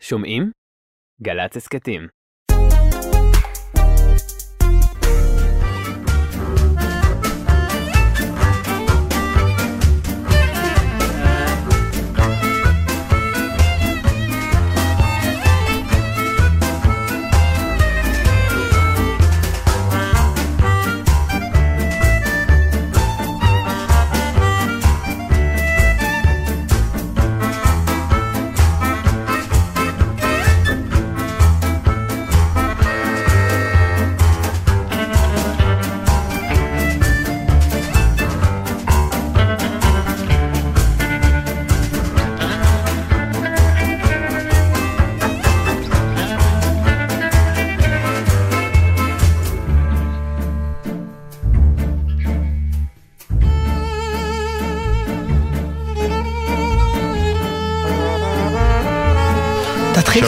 שומעים? גל"צ הסכתים.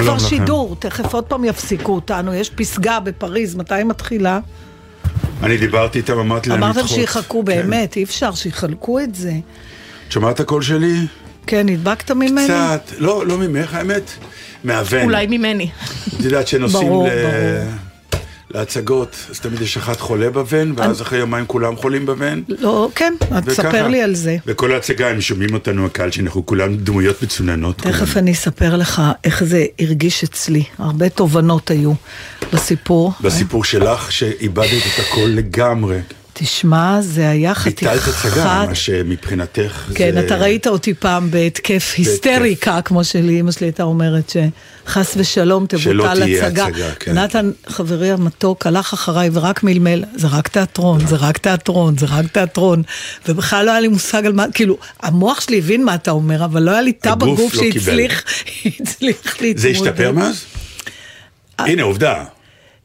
כבר לכם. שידור, תכף עוד פעם יפסיקו אותנו, יש פסגה בפריז, מתי היא מתחילה? אני דיברתי איתם, אמרתי להם לדחות. אמרתם שיחכו כן. באמת, אי אפשר שיחלקו את זה. את שומעת את הקול שלי? כן, נדבקת ממני? קצת, לא, לא ממך, האמת, מהבן. אולי ממני. את יודעת שנוסעים ברור, ל... ברור. להצגות, אז תמיד יש אחד חולה בבן, ואז אחרי יומיים כולם חולים בבן. לא, כן, תספר. לי על זה. וכל ההצגה, הם שומעים אותנו, הקהל, שאנחנו כולם דמויות מצוננות. תכף. אני אספר לך איך זה הרגיש אצלי. הרבה תובנות היו בסיפור. בסיפור שלך, שאיבדת את הכל לגמרי. תשמע, זה היה חתיכת... ביטלת הצגה, מה שמבחינתך כן, זה... אתה ראית אותי פעם בהתקף היסטריקה, כמו שלי, אמא שלי הייתה אומרת, שחס ושלום שלא תבוטל תהיה הצגה. הצגה, כן. נתן, חברי המתוק, הלך אחריי ורק מלמל, זה רק תיאטרון, זה רק תיאטרון, זה רק תיאטרון. ובכלל לא היה לי מושג על מה, כאילו, המוח שלי הבין מה אתה אומר, אבל לא היה לי תא בגוף לא. שהצליח הצליח להתמודד. זה השתפר מאז? הנה, עובדה.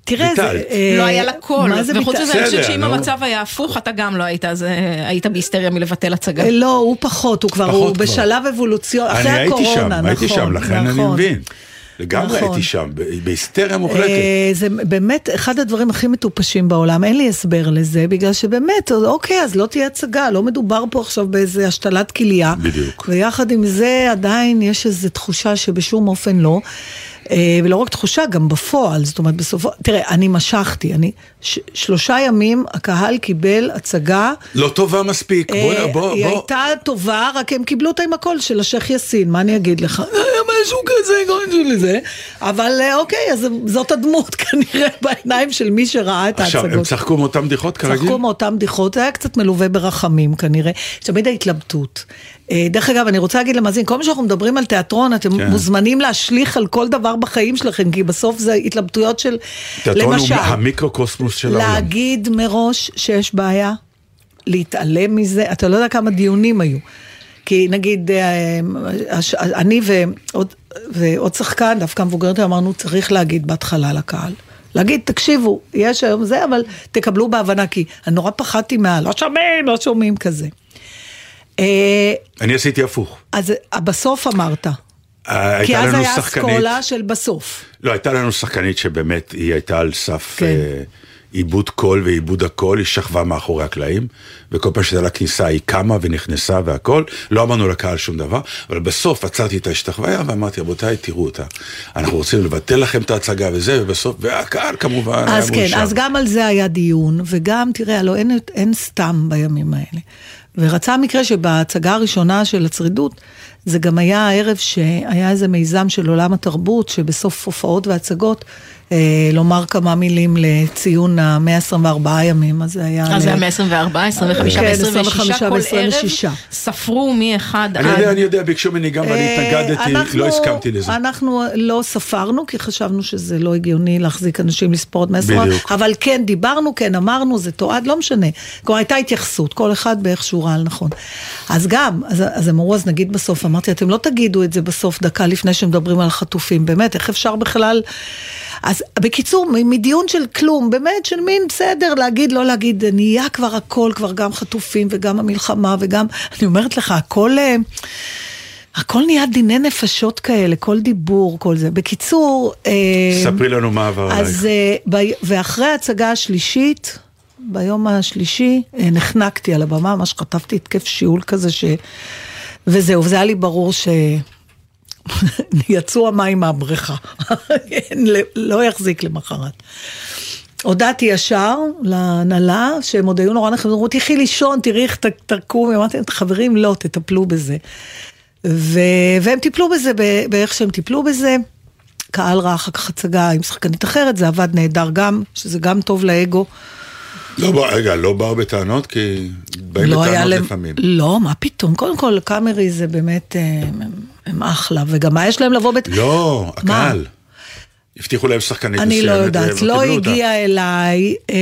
תראה, זה... אה, לא היה לה קול, מה זה וחוץ ביטל- מזה אני חושבת שאם. המצב היה הפוך אתה גם לא היית, אז אה, היית בהיסטריה מלבטל הצגה. אה, לא, הוא פחות, הוא כבר, הוא. בשלב אבולוציוני, אחרי אני הייתי הקורונה, שם, נכון. הייתי שם, לכן אני נכון. מבין. לגמרי נכון. הייתי שם, ב- בהיסטריה מוחלטת. אה, זה באמת אחד הדברים הכי מטופשים בעולם, אין לי הסבר לזה, בגלל שבאמת, אוקיי, אז לא תהיה הצגה, לא מדובר פה עכשיו באיזה השתלת כליה. בדיוק. ויחד עם זה עדיין יש איזו תחושה שבשום אופן לא. אה, ולא רק תחושה, גם בפועל, זאת אומרת, בסופו, תראה, אני משכתי, אני, ש, שלושה ימים הקהל קיבל הצגה. לא טובה מספיק, בוא, אה, בוא, היא בוא. הייתה טובה, רק הם קיבלו אותה עם הקול של השייח' יאסין, מה אני אגיד לך? היה משהו כזה, קוראים לזה. אבל אה, אוקיי, אז זאת הדמות כנראה בעיניים של מי שראה את עכשיו, הם ההצגות. צחקו מאותן בדיחות כרגיל? צחקו מאותן בדיחות, זה היה קצת מלווה ברחמים כנראה. תמיד ההתלבטות. אה, דרך אגב, אני רוצה להגיד למאזין, כל מה שאנחנו מדברים על תיאטרון, אתם כן. מוזמנים להשליך על כל דבר בחיים שלכם, כי בסוף זה התלבטויות של, תיאטרון הוא המיקרוקוסמוס של העולם. להגיד מראש שיש בעיה, להתעלם מזה, אתה לא יודע כמה דיונים היו. כי נגיד, אה, אני ועוד, ועוד שחקן, דווקא מבוגרת, אמרנו, צריך להגיד בהתחלה לקהל. להגיד, תקשיבו, יש היום זה, אבל תקבלו בהבנה, כי אני נורא פחדתי מה, לא שומעים, לא שומעים כזה. אה, אני עשיתי הפוך. אז בסוף אמרת, אה, כי אז היה שחקנית, אסכולה של בסוף. לא, הייתה לנו שחקנית שבאמת היא הייתה על סף כן. אה, עיבוד קול ועיבוד הקול, היא שכבה מאחורי הקלעים, וכל פעם שהייתה לה כניסה היא קמה ונכנסה והכל, לא אמרנו לקהל שום דבר, אבל בסוף עצרתי את ההשתחוויה ואמרתי, רבותיי, תראו אותה, אנחנו רוצים לבטל לכם את ההצגה וזה, ובסוף, והקהל כמובן היה אז כן. אז גם על זה היה דיון, וגם, תראה, הלוא אין, אין סתם בימים האלה. ורצה המקרה שבהצגה הראשונה של הצרידות, זה גם היה הערב שהיה איזה מיזם של עולם התרבות, שבסוף הופעות והצגות, לומר כמה מילים לציון ה-124 ימים, אז זה היה... אז זה ל- היה מ-24, 25 כן, ו-26, 25 כל ערב ו-26. ספרו מ-1 אני יודע, עד... אני יודע, ביקשו ממני גם, ואני אה, התנגדתי, אנחנו- לא הסכמתי לזה. אנחנו לא ספרנו, כי חשבנו שזה לא הגיוני להחזיק אנשים לספור את 120, בדיוק. אבל כן דיברנו, כן אמרנו, זה תועד, לא משנה. כלומר, הייתה התייחסות, כל אחד באיך שהוא ראה לנכון. אז גם, אז, אז הם אמרו, אז נגיד בסוף, אמרתי, אתם לא תגידו את זה בסוף, דקה לפני שמדברים על החטופים, באמת, איך אפשר בכלל... אז בקיצור, מדיון של כלום, באמת של מין בסדר, להגיד, לא להגיד, נהיה כבר הכל, כבר גם חטופים וגם המלחמה וגם, אני אומרת לך, הכל... אה, הכל נהיה דיני נפשות כאלה, כל דיבור, כל זה. בקיצור... אה, ספרי לנו מה עבר עלייך. אז, אה, ב- ואחרי ההצגה השלישית, ביום השלישי, נחנקתי על הבמה, ממש חטפתי התקף שיעול כזה, ש... וזהו, וזה היה לי ברור ש... יצאו המים מהבריכה. לא יחזיק למחרת. הודעתי ישר להנהלה, שהם עוד היו נורא נחמדים, אמרו, תלכי לישון, תראי איך תקום, אמרתי להם, חברים, לא, תטפלו בזה. ו... והם טיפלו בזה באיך שהם טיפלו בזה. קהל ראה אחר כך הצגה עם שחקנית אחרת, זה עבד נהדר גם, שזה גם טוב לאגו. לא, בא- רגע, לא באו בטענות? כי באים לא בטענות להם, לפעמים. לא, מה פתאום, קודם כל קאמרי זה באמת, אה, הם, הם אחלה, וגם מה יש להם לבוא בית... לא, מה? הקהל. הבטיחו להם שחקנית אני לא מסוימת, יודעת, לא. הגיע אליי, אה,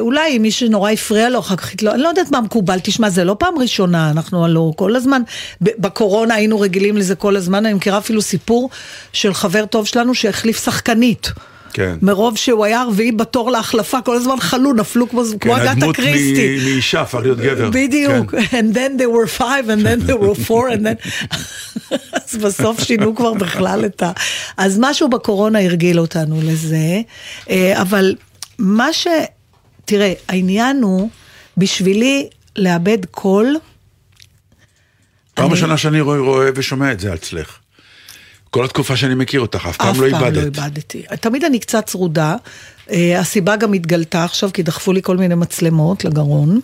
אולי מי שנורא הפריע לו אחר כך, התלו- אני לא יודעת מה מקובל, תשמע, זה לא פעם ראשונה, אנחנו הלוא כל הזמן, בקורונה היינו רגילים לזה כל הזמן, אני מכירה אפילו סיפור של חבר טוב שלנו שהחליף שחקנית. כן. מרוב שהוא היה הרביעי בתור להחלפה, כל הזמן חלו, נפלו כמו, כמו כן, אגתה הדמות קריסטי. מ- מאישה הפך להיות גבר. בדיוק, כן. and then there were five, and then there were four, and then... אז בסוף שינו כבר בכלל את ה... אז משהו בקורונה הרגיל אותנו לזה, אה, אבל מה ש... תראה, העניין הוא, בשבילי לאבד קול, פעם אני- ראשונה שאני רואה, רואה ושומע את זה אצלך. כל התקופה שאני מכיר אותך, אף פעם אף לא פעם לא איבדת. איבדתי. תמיד אני קצת צרודה. אה, הסיבה גם התגלתה עכשיו, כי דחפו לי כל מיני מצלמות לגרון.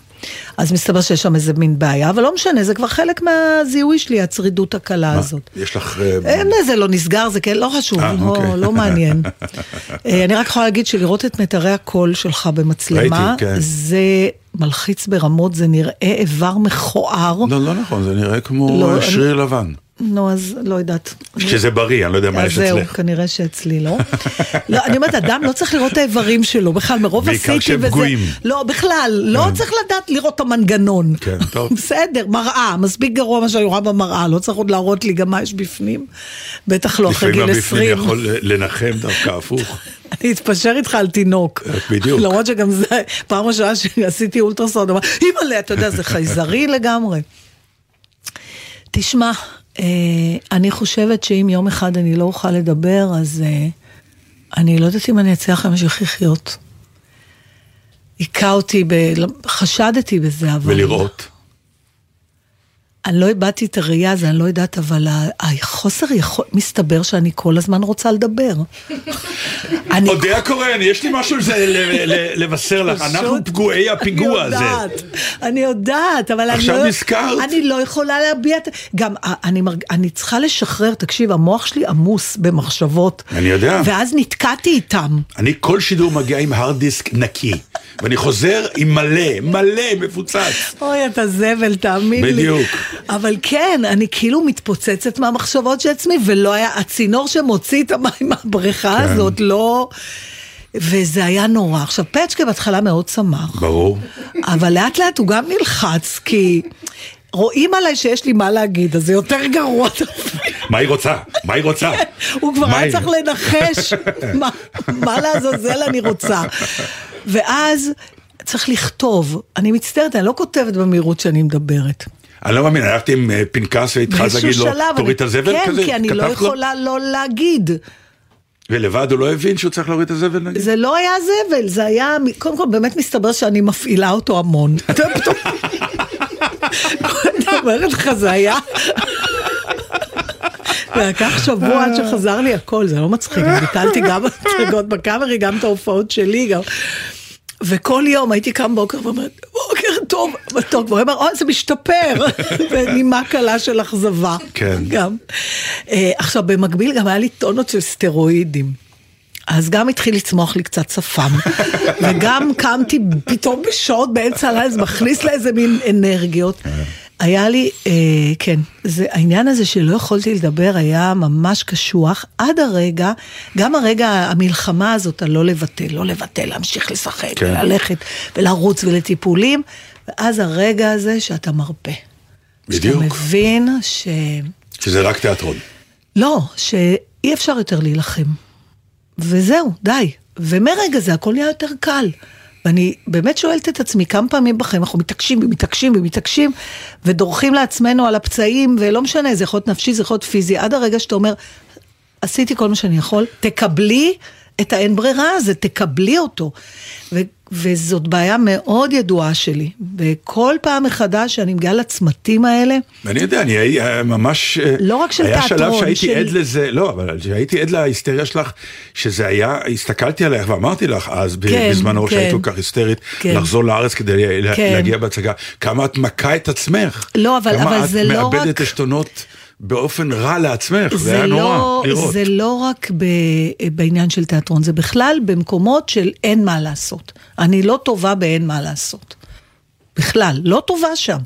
אז מסתבר שיש שם איזה מין בעיה, אבל לא משנה, זה כבר חלק מהזיהוי שלי, הצרידות הקלה הזאת. יש לך... אה, אין, זה לא נסגר, זה כן, לא חשוב, אה, לא, אוקיי. לא מעניין. אה, אני רק יכולה להגיד שלראות את מיתרי הקול שלך במצלמה, ראיתי, כן. זה מלחיץ ברמות, זה נראה איבר מכוער. לא, לא נכון, זה נראה כמו לא, אה, שריר לבן. נו, אז לא יודעת. כשזה בריא, אני לא יודע מה אז יש זהו, אצלך. כנראה שאצלי לא. לא, אני אומרת, אדם לא צריך לראות את האיברים שלו, בכלל, מרוב בעיקר עשיתי כשהם וזה... פגועים. לא, בכלל, לא צריך לדעת לראות את המנגנון. כן, טוב. בסדר, מראה, מספיק גרוע מה שאני רואה במראה, לא צריך עוד להראות לי גם מה יש בפנים. בטח לא אחרי לפעמים גיל הבפנים 20. יכול לנחם דווקא הפוך. אני אתפשר איתך על תינוק. בדיוק. למרות שגם זה, פעם ראשונה שעשיתי אולטרסאונד, אמר, אימא'לה, אתה יודע, זה חייזרי לגמרי. תשמע, אה, אני חושבת שאם יום אחד אני לא אוכל לדבר, אז אה, אני לא יודעת אם אני אצליח להמשיך לחיות. היכה אותי, ב... חשדתי בזה, אבל... ולראות. אני לא איבדתי את הראייה, אז אני לא יודעת, אבל החוסר יכול... מסתבר שאני כל הזמן רוצה לדבר. אני אודיה קורן, יש לי משהו לזה לבשר לך, אנחנו פגועי הפיגוע אני הזה. יודעת, אני יודעת, אבל אני עכשיו לא... נזכרת? אני לא יכולה להביע את... גם אני. אני צריכה לשחרר, תקשיב, המוח שלי עמוס במחשבות. אני יודע. ואז נתקעתי איתם. אני כל שידור מגיע עם הרד דיסק נקי, ואני חוזר עם מלא, מלא, מפוצץ. אוי, אתה זבל, תאמין לי. בדיוק. אבל כן, אני כאילו מתפוצצת מהמחשבות של עצמי, ולא היה, הצינור שמוציא את המים מהבריכה כן. הזאת, לא... וזה היה נורא. עכשיו, פצ'קה בהתחלה מאוד שמח. ברור. אבל לאט לאט הוא גם נלחץ, כי רואים עליי שיש לי מה להגיד, אז זה יותר גרוע. מה היא רוצה? מה היא רוצה? הוא כבר היה צריך לנחש מה לעזאזל אני רוצה. ואז צריך לכתוב. אני מצטערת, אני לא כותבת במהירות שאני מדברת. אני לא מאמין, הלכתי עם אה, פנקס והתחלת להגיד לו, תוריד את הזבל כן, כזה? כי אני לא כתבת לו? יכולה לא להגיד. ולבד הוא לא הבין שהוא צריך להוריד את הזבל נגיד? זה לא היה זבל, זה היה, קודם כל באמת מסתבר שאני מפעילה אותו המון. אני אומרת לך, זה היה... לקח שבוע עד שחזר לי הכל, זה לא מצחיק, ביטלתי גם הצגות בקאמרי, גם את ההופעות שלי, גם... וכל יום הייתי קם בוקר ואומרת, בוקר טוב, מתוק, והוא אומר, זה משתפר, בנימה קלה של אכזבה. כן. גם. אה, עכשיו, במקביל גם היה לי טונות של סטרואידים. אז גם התחיל לצמוח לי קצת שפם, וגם קמתי פתאום בשעות באמצע הלילה, זה מכניס לאיזה מין אנרגיות. היה לי, אה, כן, זה, העניין הזה שלא יכולתי לדבר היה ממש קשוח, עד הרגע, גם הרגע המלחמה הזאת, הלא לבטל, לא לבטל, להמשיך לשחק, כן. וללכת, ולרוץ ולטיפולים, ואז הרגע הזה שאתה מרפא. בדיוק. שאתה מבין ש... שזה רק תיאטרון. לא, שאי אפשר יותר להילחם. וזהו, די. ומרגע זה הכל נהיה יותר קל. ואני באמת שואלת את עצמי, כמה פעמים בחיים אנחנו מתעקשים ומתעקשים ומתעקשים, ודורכים לעצמנו על הפצעים, ולא משנה, זה יכול להיות נפשי, זה יכול להיות פיזי, עד הרגע שאתה אומר, עשיתי כל מה שאני יכול, תקבלי את האין ברירה הזה, תקבלי אותו. ו- וזאת בעיה מאוד ידועה שלי. וכל פעם מחדש שאני מגיעה לצמתים האלה, אני יודע, אני הייתי ממש... אה, לא רק של היה שלב תיאטרון, שהייתי של- עד לזה, לא, אבל שהייתי עד להיסטריה שלך, שזה היה, הסתכלתי עלייך ואמרתי לך אז, כן, בזמנו כן. שהיית כל כך היסטרית, כן. לחזור לארץ כדי לה- כן. להגיע בהצגה, כמה את מכה את עצמך. לא, אבל- אבל זה לא כמה את רק- מאבדת עשתונות באופן רע לעצמך, זה זה היה נורא לא, לראות. זה לא רק ב, בעניין של תיאטרון, זה בכלל במקומות של אין מה לעשות. אני לא טובה באין מה לעשות. בכלל, לא טובה שם.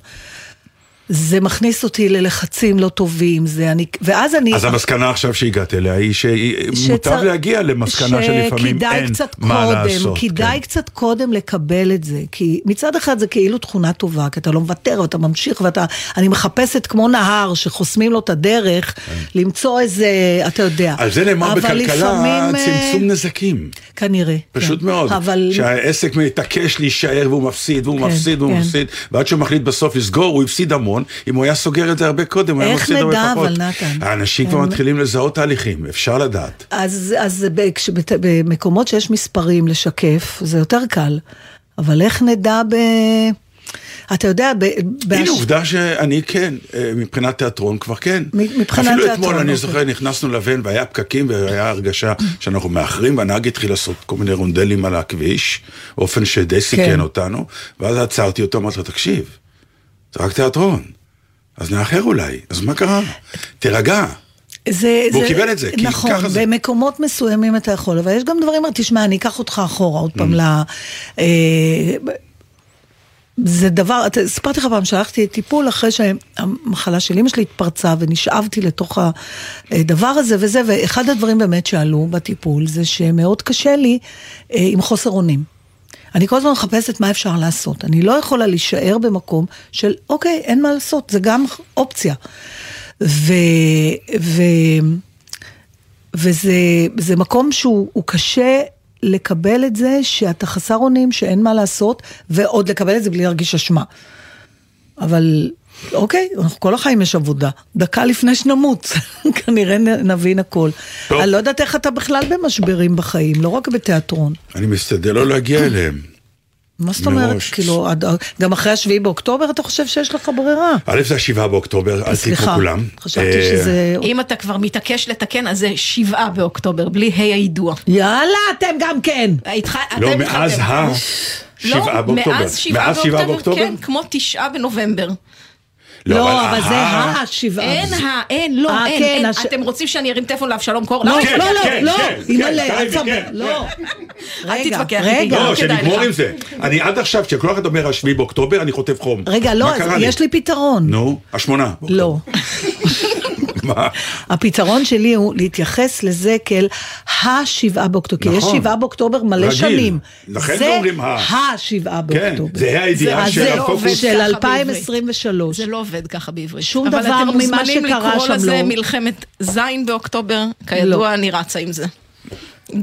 זה מכניס אותי ללחצים לא טובים, זה אני, ואז אני... אז המסקנה עכשיו שהגעת אליה היא שמוטב שצר- להגיע למסקנה שלפעמים שכדאי אין קצת מה קודם, לעשות. כדאי כן. קצת קודם לקבל את זה, כי מצד אחד זה כאילו תכונה טובה, כי אתה לא מוותר ואתה ממשיך ואתה, אני מחפשת כמו נהר שחוסמים לו את הדרך, למצוא איזה, אתה יודע. על זה נאמר בכלכלה לפעמים, אה, צמצום נזקים. כנראה. פשוט כן. מאוד, אבל... שהעסק מתעקש להישאר והוא מפסיד והוא כן, מפסיד והוא כן. מפסיד ועד שהוא מחליט בסוף לסגור הוא הפסיד המון, אם הוא היה סוגר את זה הרבה קודם הוא היה איך מפסיד הרבה נדע, פחות. אבל, נתן? האנשים כבר כן. מתחילים לזהות תהליכים, אפשר לדעת. אז, במקומות שיש מספרים לשקף, זה יותר קל. אבל איך נדע ב... אתה יודע, ב... הנה עובדה שאני כן, אה, מבחינת תיאטרון כבר כן. מבחינת אפילו תיאטרון, אתמול אני אוקיי. זוכר נכנסנו לבן והיה פקקים והיה הרגשה שאנחנו מאחרים והנהג התחיל לעשות כל מיני רונדלים על הכביש, באופן שדי סיכן כן. אותנו, ואז עצרתי אותו, אמרתי לו תקשיב, זה רק תיאטרון, אז נאחר אולי, אז מה קרה? תירגע. זה, והוא זה, קיבל את זה, כי נכון, ככה זה. במקומות מסוימים אתה יכול, אבל יש גם דברים, תשמע, אני אקח אותך אחורה עוד Mm. פעם ל... אה, זה דבר, סיפרתי לך פעם שהלכתי לטיפול אחרי שהמחלה של אמא שלי התפרצה ונשאבתי לתוך הדבר הזה וזה, ואחד הדברים באמת שעלו בטיפול זה שמאוד קשה לי אה, עם חוסר אונים. אני כל הזמן מחפשת מה אפשר לעשות. אני לא יכולה להישאר במקום של, אוקיי, אין מה לעשות, זה גם אופציה. ו... ו... וזה זה מקום שהוא הוא קשה לקבל את זה שאתה חסר אונים, שאין מה לעשות, ועוד לקבל את זה בלי להרגיש אשמה. אבל אוקיי, אנחנו כל החיים יש עבודה. דקה לפני שנמות, כנראה נבין הכל. טוב. אני לא יודעת איך אתה בכלל במשברים בחיים, לא רק בתיאטרון. אני משתדל לא להגיע אליהם. מה זאת אומרת? מראש. כאילו, עד- גם אחרי השביעי באוקטובר אתה חושב שיש לך ברירה. א' זה השבעה באוקטובר, אל תהיו כמו כולם. חשבתי אה, שזה... אם אתה כבר מתעקש לתקן, אז זה שבעה באוקטובר, בלי ה' הידוע. יאללה, אתם גם כן. התח- לא, אתם מאז. ה... שבעה באוקטובר. לא, מאז שבעה מאז שבעה באוקטובר, באוקטובר? כן, כמו תשעה בנובמבר. לא, אבל זה ה- השבעה. אין ה... אין, לא, אה, אין, כן, אין. הש- אתם רוצים שאני ארים טלפון לאבשלום קור? לא? כן, לא, לא, כן, לא, כן, אימא'לה, כן, אל טייבי, תספר, כן. לא. רגע, תתווכח איתי, רגע, לא לא, שנגמור. עם זה. אני עד עכשיו, כשכל אחד אומר השביעי באוקטובר, אני חוטף חום. רגע, לא, יש לי פתרון. נו, השמונה. לא. מה? הפתרון שלי הוא להתייחס לזה כאל השבעה באוקטובר, כי יש נכון. שבעה באוקטובר מלא רגיל. שנים. לכן זה אומרים ה. השבעה כן, באוקטובר. זה הידיעה של זה לא הפוקוס. עובד של ככה 2023. זה לא עובד ככה בעברית. שום דבר ממה אבל אתם שקרה מוזמנים לקרוא שם לזה לא. מלחמת זין באוקטובר, כידוע אני רצה עם זה.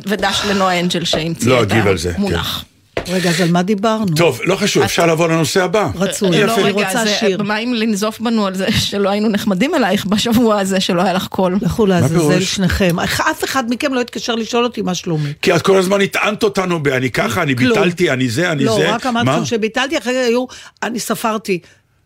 ודש לנועה אנג'ל שהמציאה לא את אגיב על זה, המונח. רגע, אז על מה דיברנו? טוב, לא חשוב, אפשר לעבור לנושא הבא. רצוי. יפה. לא, אני רגע, רוצה זה- שיר. מה אם לנזוף בנו על זה שלא היינו נחמדים אלייך בשבוע הזה שלא היה לך קול? לכו לעזאזל? שניכם. אף אחד מכם לא יתקשר לשאול אותי מה שלומי. כי את כל הזמן הטענת אותנו ב... אני ככה, אני. ביטלתי, אני זה, אני לא, זה. רק אמרתי שביטלתי, אחרי זה היו, אני ספרתי.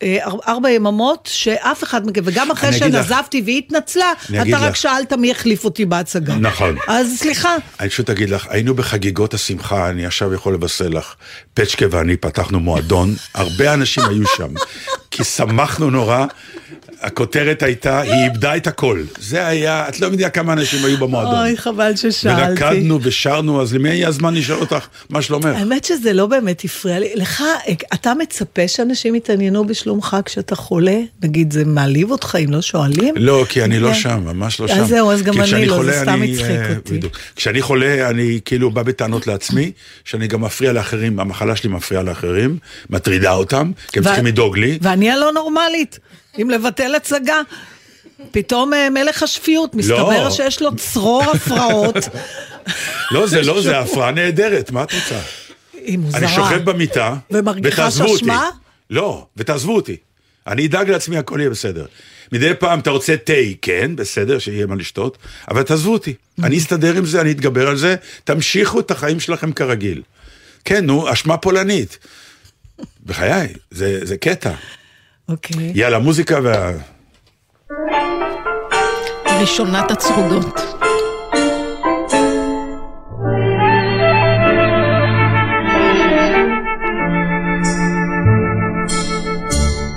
אה, אר- ארבע יממות שאף אחד מכם, וגם אחרי אגיד לך. שנזפתי והיא התנצלה, אתה רק לך. שאלת מי החליף אותי בהצגה. נכון. אז סליחה. אני פשוט אגיד לך, היינו בחגיגות השמחה, אני עכשיו יכול לבשר לך, פצ'קה ואני פתחנו מועדון, הרבה אנשים היו שם, כי שמחנו נורא, הכותרת הייתה, היא איבדה את הכל. זה היה, את לא יודעת כמה אנשים היו במועדון. אוי, חבל ששאלתי. ורקדנו ושרנו, אז למי היה זמן לשאול אותך מה שלומך? האמת שזה לא באמת הפריע לי. לך, אתה מצפה שאנשים יתעניינו בשלומך כשאתה חולה? נגיד, זה מעליב אותך אם לא שואלים? לא, כי אני לא כן. שם, ממש לא אז שם. זהו, אז גם אני לא, זה סתם הצחיק אה, אותי. כשאני חולה, אני כאילו בא בטענות לעצמי, שאני גם מפריע לאחרים, המחלה שלי מפריעה לאחרים, מטרידה אותם, כי הם צריכים לדאוג לי. ואני הלא נורמלית, עם לבטל הצגה. פתאום אה, מלך השפיות, מסתבר לא. שיש לו צרור הפרעות. לא, זה לא, זה הפרעה נהדרת, מה את רוצה? היא מוזרה. אני שוכב במיטה, אותי. שאשמה? לא, ותעזבו אותי. אני אדאג לעצמי, הכל יהיה בסדר. מדי פעם אתה רוצה תה, כן, בסדר, שיהיה מה לשתות, אבל תעזבו אותי. אני אסתדר עם זה, אני אתגבר על זה, תמשיכו את החיים שלכם כרגיל. כן, נו, אשמה פולנית. בחיי, זה, זה קטע. אוקיי. יאללה, מוזיקה וה... ראשונת הצרודות.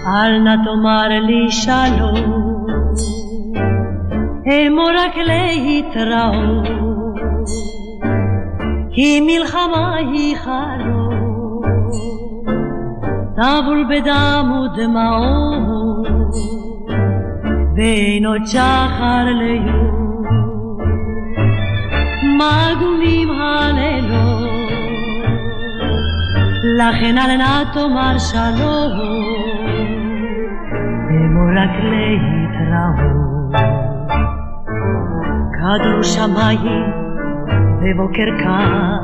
אל נא תאמר לי שלום, אמור רק להתראות, כי מלחמה היא חלום, טבול בדם ודמעות, ואין עוד שחר ליום, מגונים הלילות, לכן אל נא תאמר שלום. אמור רק להתראות. כדור שמיים בבוקר קר,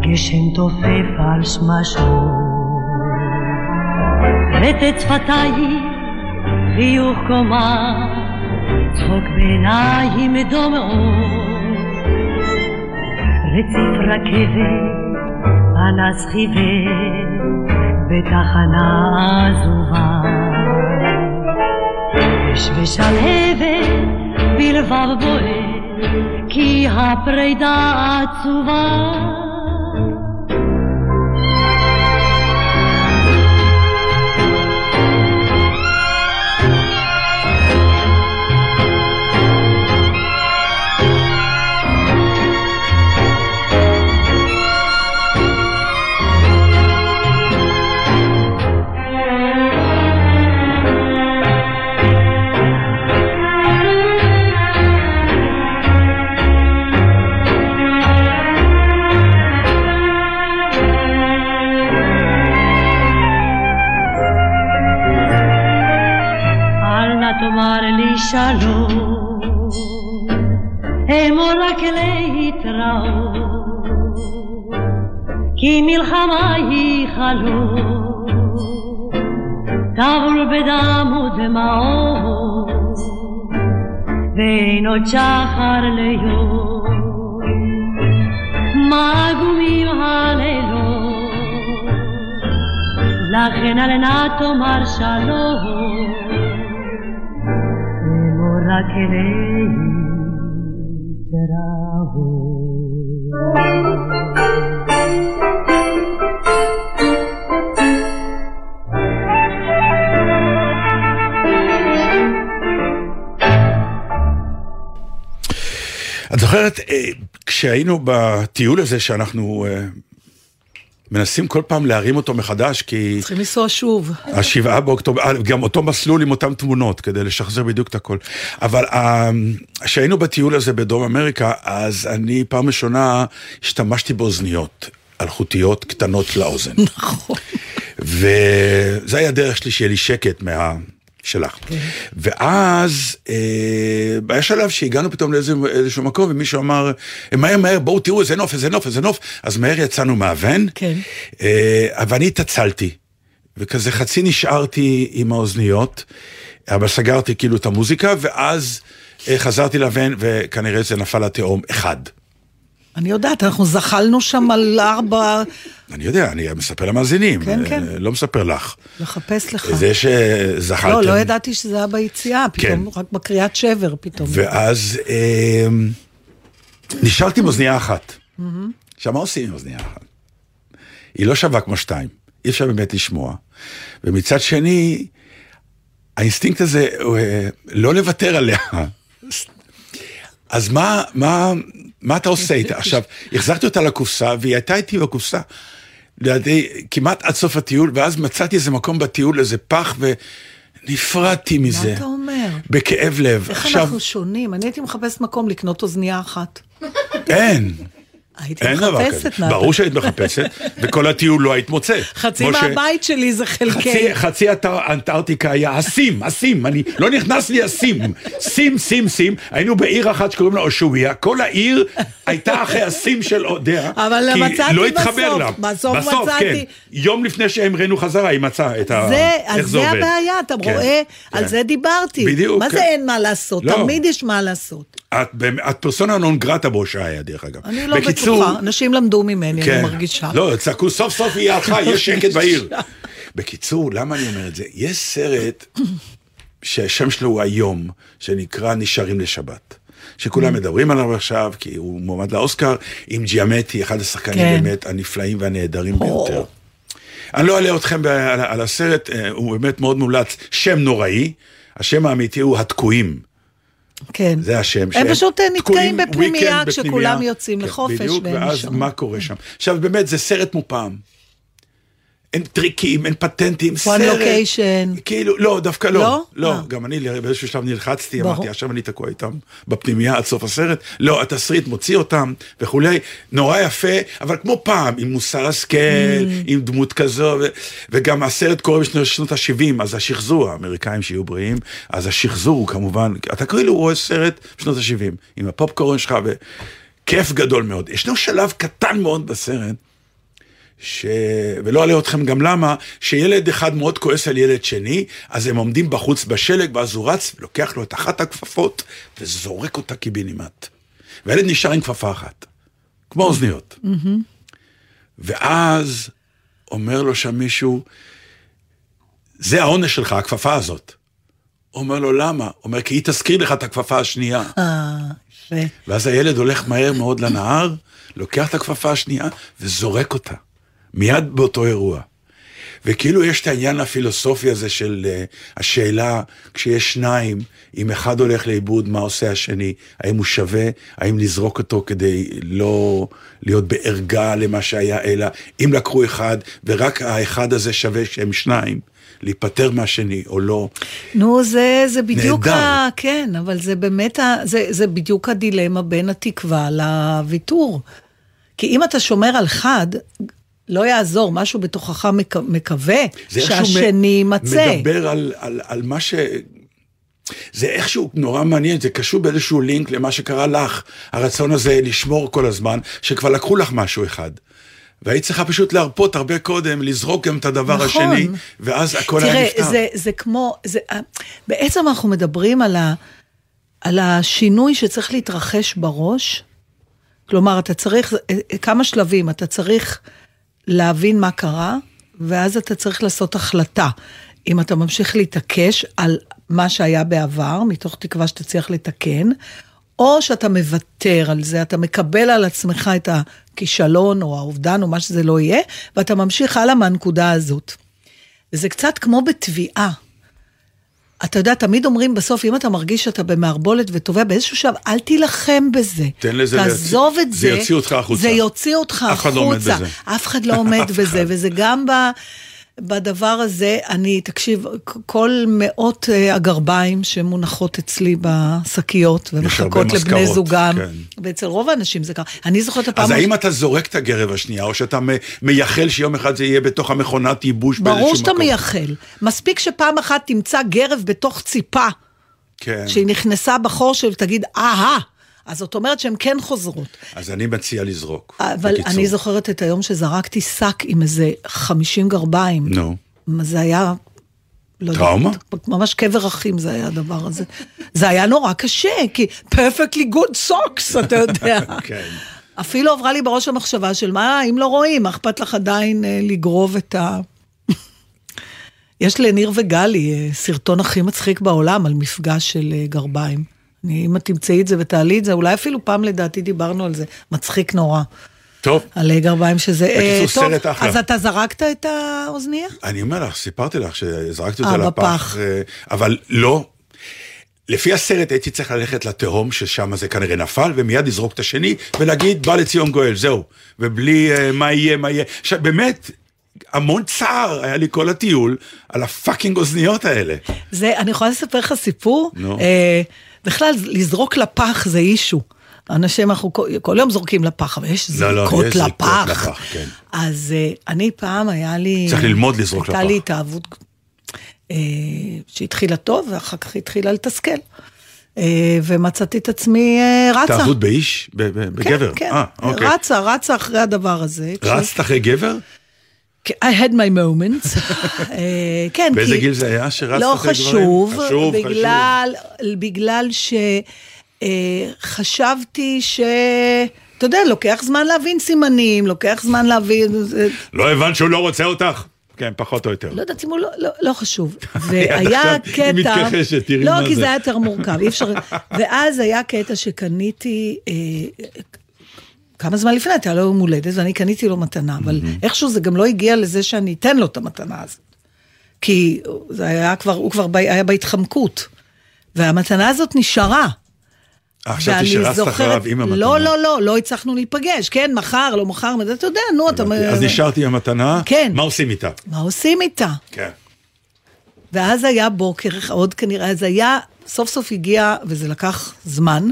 גשם תופף על שמשות. רטט שפתיים, חיוך קומה, צחוק בעיניים דומעות. רציף רכבת, פנס חיוור, בתחנה עזובה. אש ושלהבת בלבב בוער, כי הפרידה עצובה. לי שלום, אמור רק להתראות, כי מלחמה היא חלום, טבול בדם ודמעות, ואין עוד שחר ליום, מגומים הלילות, לכן אל נא תאמר שלום. את זוכרת, אה, כשהיינו בטיול הזה שאנחנו אה, מנסים כל פעם להרים אותו מחדש, כי צריכים לנסוע שוב. השבעה באוקטובר, אה, גם אותו מסלול עם אותן תמונות, כדי לשחזר בדיוק את הכל. אבל אה, כשהיינו בטיול הזה בדרום אמריקה, אז אני פעם ראשונה השתמשתי באוזניות אלחוטיות קטנות לאוזן. נכון. וזה היה הדרך שלי שיהיה לי שקט מה... שלך. ואז אה, היה שלב שהגענו פתאום לאיזשהו מקום ומישהו אמר, מהר מהר בואו תראו איזה נוף, איזה נוף, איזה נוף. אז מהר יצאנו מהוון, כן. אה, ואני התעצלתי. וכזה חצי נשארתי עם האוזניות, אבל סגרתי כאילו את המוזיקה, ואז אה, חזרתי לוון וכנראה זה נפל לתהום אחד. אני יודעת, אנחנו זחלנו שם על ארבע... אני יודע, אני מספר למאזינים, כן, כן. אה, לא מספר לך. לחפש לך. זה שזחלתם. לא, לא ידעתי שזה היה ביציאה, פתאום, כן. רק בקריאת שבר פתאום. ואז אה, נשארתי עם אוזנייה אחת. עכשיו, מה עושים עם אוזנייה אחת? היא לא שווה כמו שתיים, אי אפשר באמת לשמוע. ומצד שני, האינסטינקט הזה, אה, לא לוותר עליה. אז מה, מה, מה אתה עושה איתה? עכשיו, החזרתי אותה לקופסה, והיא הייתה איתי בקופסה. לידי, כמעט עד סוף הטיול, ואז מצאתי איזה מקום בטיול, איזה פח, ונפרדתי מזה. מה אתה אומר? בכאב לב. איך עכשיו, אנחנו שונים? אני הייתי מחפשת מקום לקנות אוזנייה אחת. אין. הייתי מחפשת. נתן. ברור שהיית מחפשת, וכל הטיול לא היית מוצאת. חצי מהבית שלי זה חלקי. חצי, אנטארקטיקה היה הסים, הסים, אני, לא נכנס לי הסים, סים, סים, סים, היינו בעיר אחת שקוראים לה אושוויה, כל העיר הייתה אחרי הסים של אודיה, אבל מצאתי לא התחבר בסוף, לה. בסוף בסוף. כן, יום לפני שהמראנו חזרה, היא מצאה את ה... זה, אז זה. הבעיה, אתה כן, רואה? כן. על זה דיברתי. בדיוק, מה כן. זה אין מה לעשות? לא. תמיד יש מה לעשות. את, את פרסונה נון גרטה בהושעיה, דרך אגב. אני לא בקיצור, בטוחה, אנשים למדו ממני, אני מרגישה. לא, צעקו סוף סוף יהיה אותך, יש שקט בעיר. בקיצור, למה אני אומר את זה? יש סרט שהשם שלו הוא היום, שנקרא נשארים לשבת. שכולם מדברים עליו עכשיו, כי הוא מועמד לאוסקר, עם ג'יאמטי, אחד השחקנים כן. באמת הנפלאים והנהדרים או. ביותר. אני לא אעלה אתכם על, על הסרט, אה, הוא באמת מאוד מומלץ, שם נוראי, השם האמיתי הוא התקועים. כן. זה השם. הם שהם פשוט אה, נתקעים בפנימייה כשכולם יוצאים כן, לחופש בדיוק, ואז נשארים. מה קורה שם? עכשיו באמת, זה סרט מופעם. אין טריקים, אין פטנטים, סרט. location. כאילו, לא, דווקא לא. לא? לא, אה. גם אני באיזשהו שלב נלחצתי, ברור. אמרתי, עכשיו אני תקוע איתם בפנימייה עד סוף הסרט. לא, התסריט מוציא אותם וכולי, נורא יפה, אבל כמו פעם, עם מוסר השכל, Mm. עם דמות כזו, ו- וגם הסרט קורה בשנות ה-70, אז השחזור, האמריקאים שיהיו בריאים, אז השחזור הוא כמובן, אתה כאילו רואה סרט בשנות ה-70, עם הפופקורן שלך, וכיף גדול מאוד. ישנו שלב קטן מאוד בסרט, ש... ולא אעלה אתכם גם למה, שילד אחד מאוד כועס על ילד שני, אז הם עומדים בחוץ בשלג, ואז הוא רץ, לוקח לו את אחת הכפפות, וזורק אותה קיבינימט. והילד נשאר עם כפפה אחת, כמו אוזניות. ואז אומר לו שם מישהו, זה העונש שלך, הכפפה הזאת. אומר לו, למה? אומר, כי היא תזכיר לך את הכפפה השנייה. אה. ואז הילד הולך מהר מאוד לנהר, לוקח את הכפפה השנייה וזורק אותה. מיד באותו אירוע. וכאילו יש את העניין הפילוסופי הזה של uh, השאלה, כשיש שניים, אם אחד הולך לאיבוד, מה עושה השני? האם הוא שווה? האם לזרוק אותו כדי לא להיות בערגה למה שהיה, אלא אם לקחו אחד, ורק האחד הזה שווה שהם שניים, להיפטר מהשני או לא. נו, זה, זה בדיוק נהדר. ה... כן, אבל זה באמת, ה... זה, זה בדיוק הדילמה בין התקווה לוויתור. כי אם אתה שומר על חד, לא יעזור, משהו בתוכך מק... מקווה זה שהשני יימצא. מדבר על, על, על מה ש... זה איכשהו נורא מעניין, זה קשור באיזשהו לינק למה שקרה לך, הרצון הזה לשמור כל הזמן, שכבר לקחו לך משהו אחד. והיית צריכה פשוט להרפות הרבה קודם, לזרוק גם את הדבר נכון. השני, ואז הכל היה תראה, נפתר. זה, זה כמו, זה, בעצם אנחנו מדברים על, ה, על השינוי שצריך להתרחש בראש. כלומר, אתה צריך, כמה שלבים, אתה צריך להבין מה קרה, ואז אתה צריך לעשות החלטה. אם אתה ממשיך להתעקש על מה שהיה בעבר, מתוך תקווה שתצליח לתקן, או שאתה מוותר על זה, אתה מקבל על עצמך את הכישלון או האובדן או מה שזה לא יהיה, ואתה ממשיך הלאה מהנקודה הזאת. וזה קצת כמו בתביעה. אתה יודע, תמיד אומרים בסוף, אם אתה מרגיש שאתה במערבולת ותובע באיזשהו שלב, אל תילחם בזה. תן לזה תעזוב להוציא- את זה זה. יוציא אותך החוצה. זה יוציא אותך אף אחד לא עומד החוצה. בזה. אף אחד לא עומד בזה. וזה גם ב... בדבר הזה, אני, תקשיב, כל מאות אה, הגרביים שמונחות אצלי בשקיות ומחכות לבני זוגם, כן. ואצל רוב האנשים זה ככה. אני זוכרת הפעם... אז האם אתה זורק את הגרב השנייה, או שאתה מייחל שיום אחד זה יהיה בתוך המכונת ייבוש באיזשהו מקום? ברור שאתה מייחל. מספיק שפעם אחת תמצא גרב בתוך ציפה, כן. שהיא נכנסה בחור של, תגיד, אהה, אז זאת אומרת שהן כן חוזרות. אז אני מציע לזרוק. אבל בקיצור. אני זוכרת את היום שזרקתי שק עם איזה 50 גרביים. נו. זה היה... לא טראומה? יודעת, ממש קבר אחים זה היה הדבר הזה. זה היה נורא קשה, כי perfectly good socks, אתה יודע. כן. אפילו עברה לי בראש המחשבה של מה, אם לא רואים, אכפת לך עדיין אה, לגרוב את ה... יש לניר וגלי אה, סרטון הכי מצחיק בעולם על מפגש של אה, גרביים. אני, אם את תמצאי את זה ותעלי את זה, אולי אפילו פעם לדעתי דיברנו על זה, מצחיק נורא. טוב, על אה, גרביים שזה... אה, בקיצור, טוב, סרט אחלה. אז אתה זרקת את האוזנייה? אני אומר לך, סיפרתי לך שזרקתי אותה. לפח, אה, אבל לא. לפי הסרט הייתי צריך ללכת לתהום, ששם זה כנראה נפל, ומיד לזרוק את השני, ולהגיד, בא לציון גואל, זהו. ובלי אה, מה יהיה, מה יהיה. עכשיו, באמת, המון צער היה לי כל הטיול על הפאקינג אוזניות האלה. זה, אני יכולה לספר לך סיפור? נו. אה, בכלל, לזרוק לפח זה אישו. אנשים, אנחנו כל, כל יום זורקים לפח, אבל יש לא, לא, זריקות יש זריקות לפח. לפח, כן. אז אה, אני פעם, היה לי... צריך ללמוד לזרוק הייתה לפח. לי התאהבות אה, שהתחילה טוב, ואחר כך התחילה לתסכל. אה, ומצאתי את עצמי אה, רצה. התאהבות באיש? ב- ב- בגבר? כן, כן, אוקיי. רצה, רצה אחרי הדבר הזה. כש- רצת אחרי גבר? I had my moments. אה, כן, באיזה כי- גיל זה היה שרצת לא אחרי חשוב, גברים? חשוב, בגלל, בגלל שחשבתי ש... אתה יודע, לוקח זמן להבין סימנים, לוקח זמן להבין... זה- לא הבנת שהוא לא רוצה אותך? כן, פחות או יותר. לא יודעת אם הוא לא, לא, לא חשוב. והיה קטע... היא מתכחשת, תראי לא, מה כי זה. זה היה יותר מורכב, אי אפשר... ואז היה קטע שקניתי... אה, כמה זמן לפני, הייתה לו יום הולדת, ואני קניתי לו מתנה, אבל איכשהו זה גם לא הגיע לזה שאני אתן לו את המתנה הזאת. כי זה היה כבר, הוא כבר ב- היה בהתחמקות. והמתנה הזאת נשארה. אה, שרצת זוכרת- אחריו עם המתנה. לא, לא, לא, לא הצלחנו להיפגש. כן, מחר, לא מחר, אתה יודע, נו, אתה... אז נשארתי עם המתנה, כן. מה עושים איתה? מה עושים איתה? כן. ואז היה בוקר, עוד כנראה, אז היה, סוף סוף הגיע, וזה לקח זמן,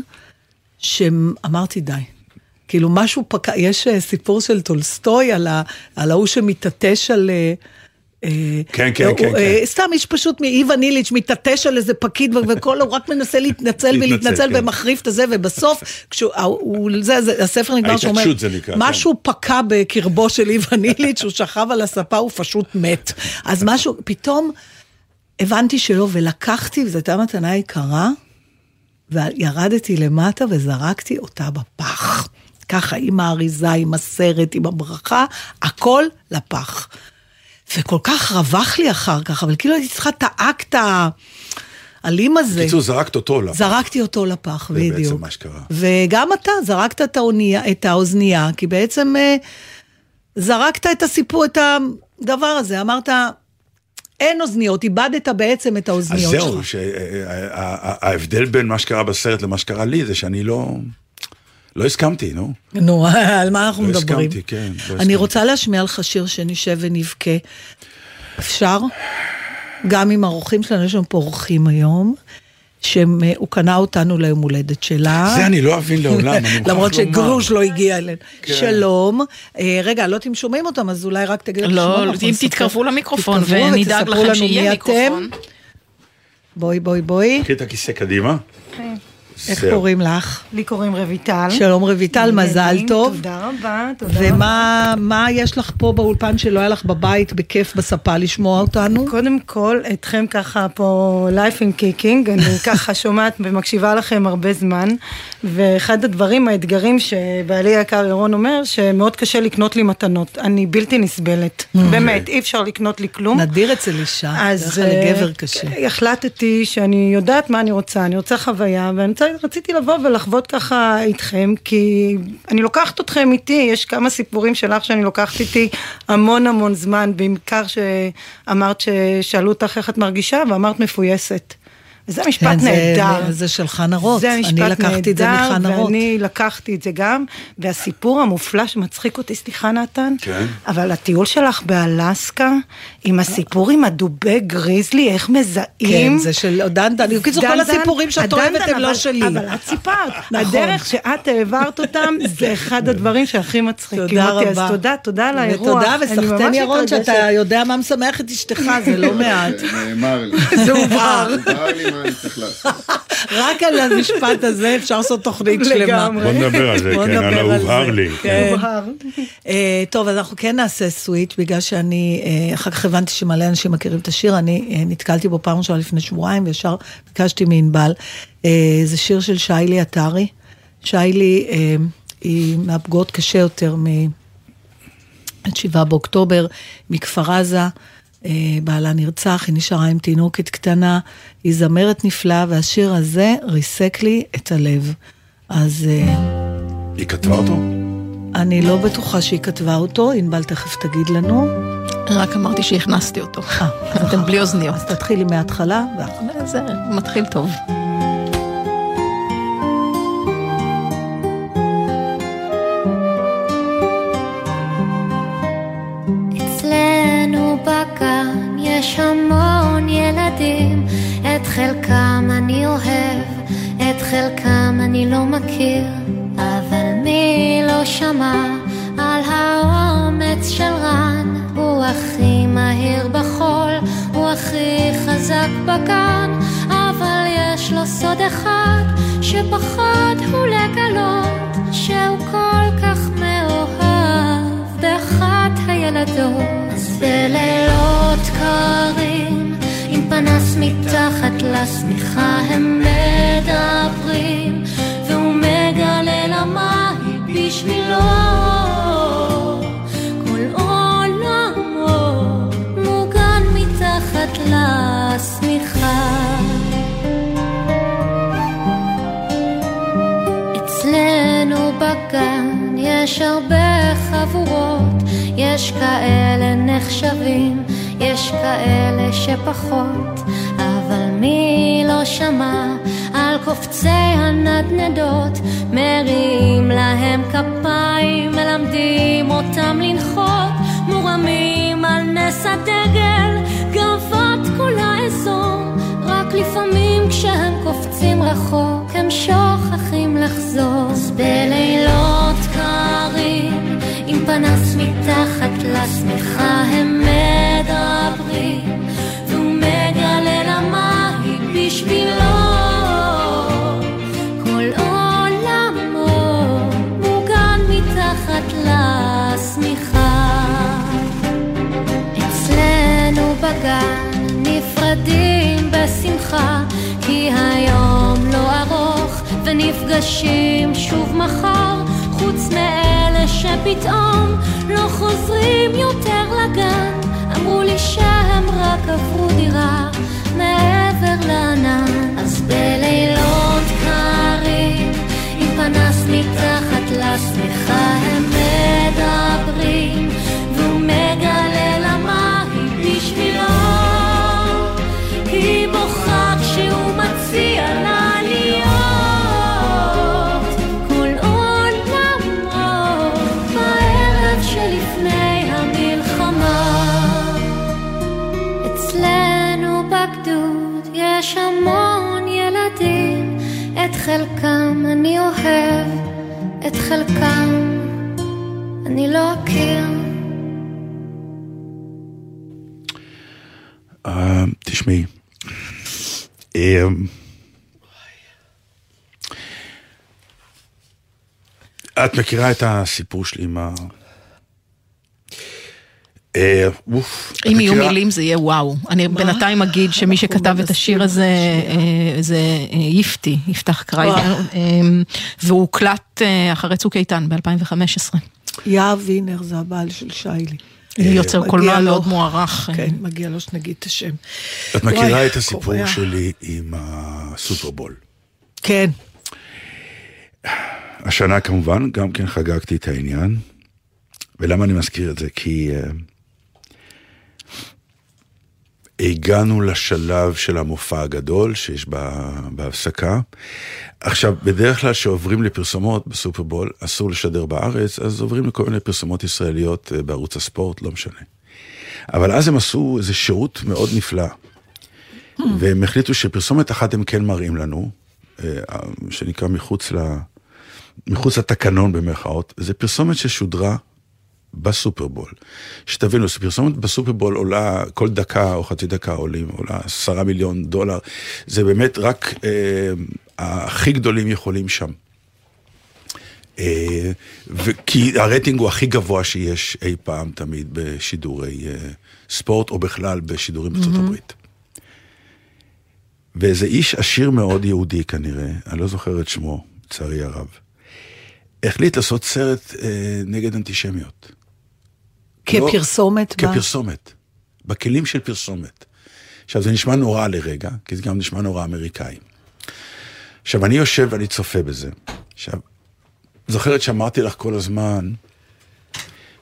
שאמרתי די. כאילו משהו פקע, יש אה, סיפור של טולסטוי על ההוא שמתעטש על... אה, אה, כן, כן, כן, כן. סתם, יש פשוט מאיוון איליץ' מתעטש על איזה פקיד, וכל, הוא רק מנסה להתנצל להתנצל, ולהתנצל כן. ומחריף את הזה, ובסוף, הספר נגמר שאומר, כן. משהו פקע בקרבו של איוון איליץ', הוא שכב על הספה, הוא פשוט מת. אז משהו, פתאום הבנתי שלא, ולקחתי, וזו הייתה מתנה יקרה, וירדתי למטה וזרקתי אותה בפח. ככה, עם האריזה, עם הסרט, עם הברכה, הכל לפח. וכל כך רווח לי אחר כך, אבל כאילו הייתי צריכה את האקט האלים הזה. בקיצור, זרקת אותו לפח. זרקתי אותו לפח, זה בעצם בדיוק. מה שקרה. וגם אתה זרקת את, האונייה, את האוזנייה, כי בעצם אה, זרקת את הסיפור, את הדבר הזה, אמרת, אין אוזניות, איבדת בעצם את אז האוזניות זהו, שלך. שההבדל בין מה שקרה בסרט למה שקרה לי זה שאני לא... לא הסכמתי, נו. נו, על מה אנחנו לא מדברים? הסכמתי, כן, לא אני הסכמתי. רוצה להשמיע לך שיר שנשב ונבכה. אפשר? גם עם האורחים שלנו, יש לנו פה אורחים היום, שהוא קנה אותנו ליום הולדת שלה. זה אני לא אבין לעולם, אני מוכרח למרות לומר. שגרוש לא הגיע אלינו. כן. שלום. אה, רגע, לא יודעת אם שומעים אותם, אז אולי רק תגידו לא, אם נספר- תתקרבו למיקרופון תתקרבו ונדאג לכם שיהיה מי מיקרופון. אתם. בואי, בואי, בואי. קחי את הכיסא קדימה. איך. קוראים לך? לי קוראים רויטל. שלום רויטל, מזל טוב. תודה רבה, תודה רבה. ומה מה יש לך פה באולפן שלא היה לך בבית בכיף בספה לשמוע אותנו? קודם כל, אתכם ככה פה life in kicking, אני ככה שומעת ומקשיבה לכם הרבה זמן, ואחד הדברים, האתגרים שבעלי היקר ירון אומר, שמאוד קשה לקנות לי מתנות. אני בלתי נסבלת, באמת, אי אפשר לקנות לי כלום. נדיר אצל אישה, אז בדרך כלל לגבר אה, קשה. החלטתי שאני יודעת מה אני רוצה, אני רוצה חוויה, ואני רוצה- רציתי לבוא ולחוות ככה איתכם, כי אני לוקחת אתכם איתי, יש כמה סיפורים שלך שאני לוקחת איתי המון המון זמן, בעיקר שאמרת ששאלו אותך איך את מרגישה, ואמרת מפויסת. וזה משפט כן, זה- נהדר. זה של חנה רוט. זה אני משפט לקחתי את זה נהדר, מחנה רוט. ואני לקחתי את זה גם, והסיפור המופלא שמצחיק אותי, סליחה נתן, כן. אבל הטיול שלך באלסקה, עם הסיפור עם הדובי גריזלי, איך מזהים. כן, זה של דנדן. בקיצור, כל הסיפורים שאת אוהבת הם לא שלי. אבל את סיפרת. נכון. הדרך שאת העברת אותם, זה אחד הדברים שהכי מצחיקים תודה אותי. רבה. אז תודה, תודה על האירוע. ותודה, אני וסחטן ירון. שאתה יודע מה משמח את אשתך, זה לא מעט. נאמר לי. זה הובהר. הובהר לי מה אני צריך לעשות. רק על המשפט הזה אפשר לעשות תוכנית שלמה. בוא נדבר על זה, כן, על ההובהר. לי. כן. הובהר. אה, טוב, אז אנחנו כן נעשה סוויץ', בגלל שאני, אה, אחר כך הבנתי שמלא אנשים מכירים את השיר, אני אה, נתקלתי בו פעם ראשונה לפני שבועיים, וישר ביקשתי מענבל. זה שיר של שיילי עטרי. שיילי היא מהפגעות קשה יותר מ-7 באוקטובר, מכפר עזה. אה, בעלה נרצח, היא נשארה עם תינוקת קטנה, היא זמרת נפלאה, והשיר הזה ריסק לי את הלב. אז... אה, היא כתבה אותו? אני לא בטוחה שהיא כתבה אותו, ענבל תכף תגיד לנו. רק אמרתי שהכנסתי אותו. אז אתם בלי אוזניות. אז תתחילי מההתחלה. ואח- זה מתחיל טוב. בגן יש המון ילדים, את חלקם אני אוהב, את חלקם אני לא מכיר, אבל מי לא שמע על האומץ של רן? הוא הכי מהיר בחול, הוא הכי חזק בגן, אבל יש לו סוד אחד שפחד הוא לגלות, שהוא כל כך מאוהב באחת הילדות. בלילות קרים, עם פנס מתחת לשמיכה הם מדברים, והוא מגלה למה היא בשבילו. כל עולמו מוגן מתחת לשמיכה. יש הרבה חבורות, יש כאלה נחשבים, יש כאלה שפחות, אבל מי לא שמע על קופצי הנדנדות, מריעים להם כפיים, מלמדים אותם לנחות, מורמים על נס הדגל, גאוות כל האזור, רק לפעמים כשהם קופצים רחוק, הם שוכחים לחזור. אז בלילות קרים, עם פנס מתחת לשמיכה הם מדברים, והוא מגלה היא בשבילו. נפרדים בשמחה, כי היום לא ארוך ונפגשים שוב מחר, חוץ מאלה שפתאום לא חוזרים יותר לגן. אמרו לי שהם רק עברו דירה מעבר לענן, אז בלילות קרים עם פנס מתחת לשמיכה הם מדברים, חלקם אני אוהב, את חלקם אני לא אכיר. אה, תשמעי, אה, את מכירה את הסיפור שלי עם ה... אה, אוף, אם יהיו מכירה- מילים זה יהיה וואו. אני בינתיים אגיד שמי שכתב את השיר הזה אה, זה אה, יפתי, יפתח קרייבר, והוא הוקלט אחרי צוק איתן ב-2015. יהב וינר זה הבעל של שיילי. יוצר קולנוע. מאוד מוערך. כן, מגיע לו שנגיד את השם. את מכירה את הסיפור. שלי עם הסופרבול. כן. השנה כמובן גם כן חגגתי את העניין. ולמה אני מזכיר את זה? כי uh, הגענו לשלב של המופע הגדול שיש בה, בהפסקה. עכשיו, בדרך כלל כשעוברים לפרסומות בסופרבול, אסור לשדר בארץ, אז עוברים לכל מיני פרסומות ישראליות uh, בערוץ הספורט, לא משנה. אבל אז הם עשו איזה שירות מאוד נפלא. והם החליטו שפרסומת אחת הם כן מראים לנו, אה, שנקרא מחוץ, ל... מחוץ לתקנון במרכאות, זה פרסומת ששודרה בסופרבול. שתבינו, פרסומת בסופרבול עולה כל דקה או חצי דקה עולים, עולה עשרה מיליון דולר. זה באמת רק אה, הכי גדולים יכולים שם. אה, כי הרייטינג הוא הכי גבוה שיש אי פעם תמיד בשידורי אה, ספורט, או בכלל בשידורים בארצות הברית. ואיזה איש עשיר מאוד יהודי כנראה, אני לא זוכר את שמו, לצערי הרב, החליט לעשות סרט אה, נגד אנטישמיות. כפרסומת? לא, כפרסומת. בכלים של פרסומת. עכשיו, זה נשמע נורא לרגע, כי זה גם נשמע נורא אמריקאי. עכשיו, אני יושב ואני צופה בזה. עכשיו, זוכרת שאמרתי לך כל הזמן,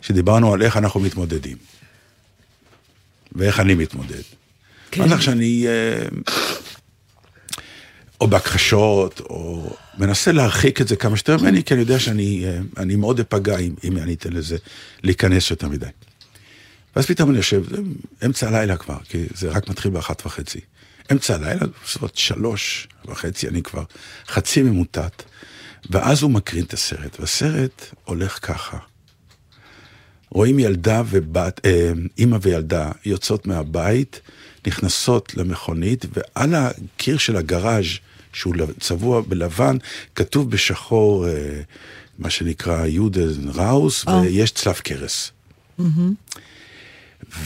שדיברנו על איך אנחנו מתמודדים. ואיך אני מתמודד. כן. אמרתי לך שאני... או בהכחשות, או מנסה להרחיק את זה כמה שיותר ממני, כי אני יודע שאני אה, אני מאוד אפגע אם, אם אני אתן לזה להיכנס יותר מדי. ואז פתאום אני יושב, אמצע הלילה כבר, כי זה רק מתחיל באחת וחצי. אמצע הלילה, בסביבות שלוש וחצי, אני כבר חצי ממוטט, ואז הוא מקרין את הסרט, והסרט הולך ככה. רואים ילדה ובת, אה, אימא וילדה יוצאות מהבית, נכנסות למכונית, ועל הקיר של הגראז' שהוא צבוע בלבן, כתוב בשחור, אה, מה שנקרא יודן ראוס, אה. ויש צלב קרס.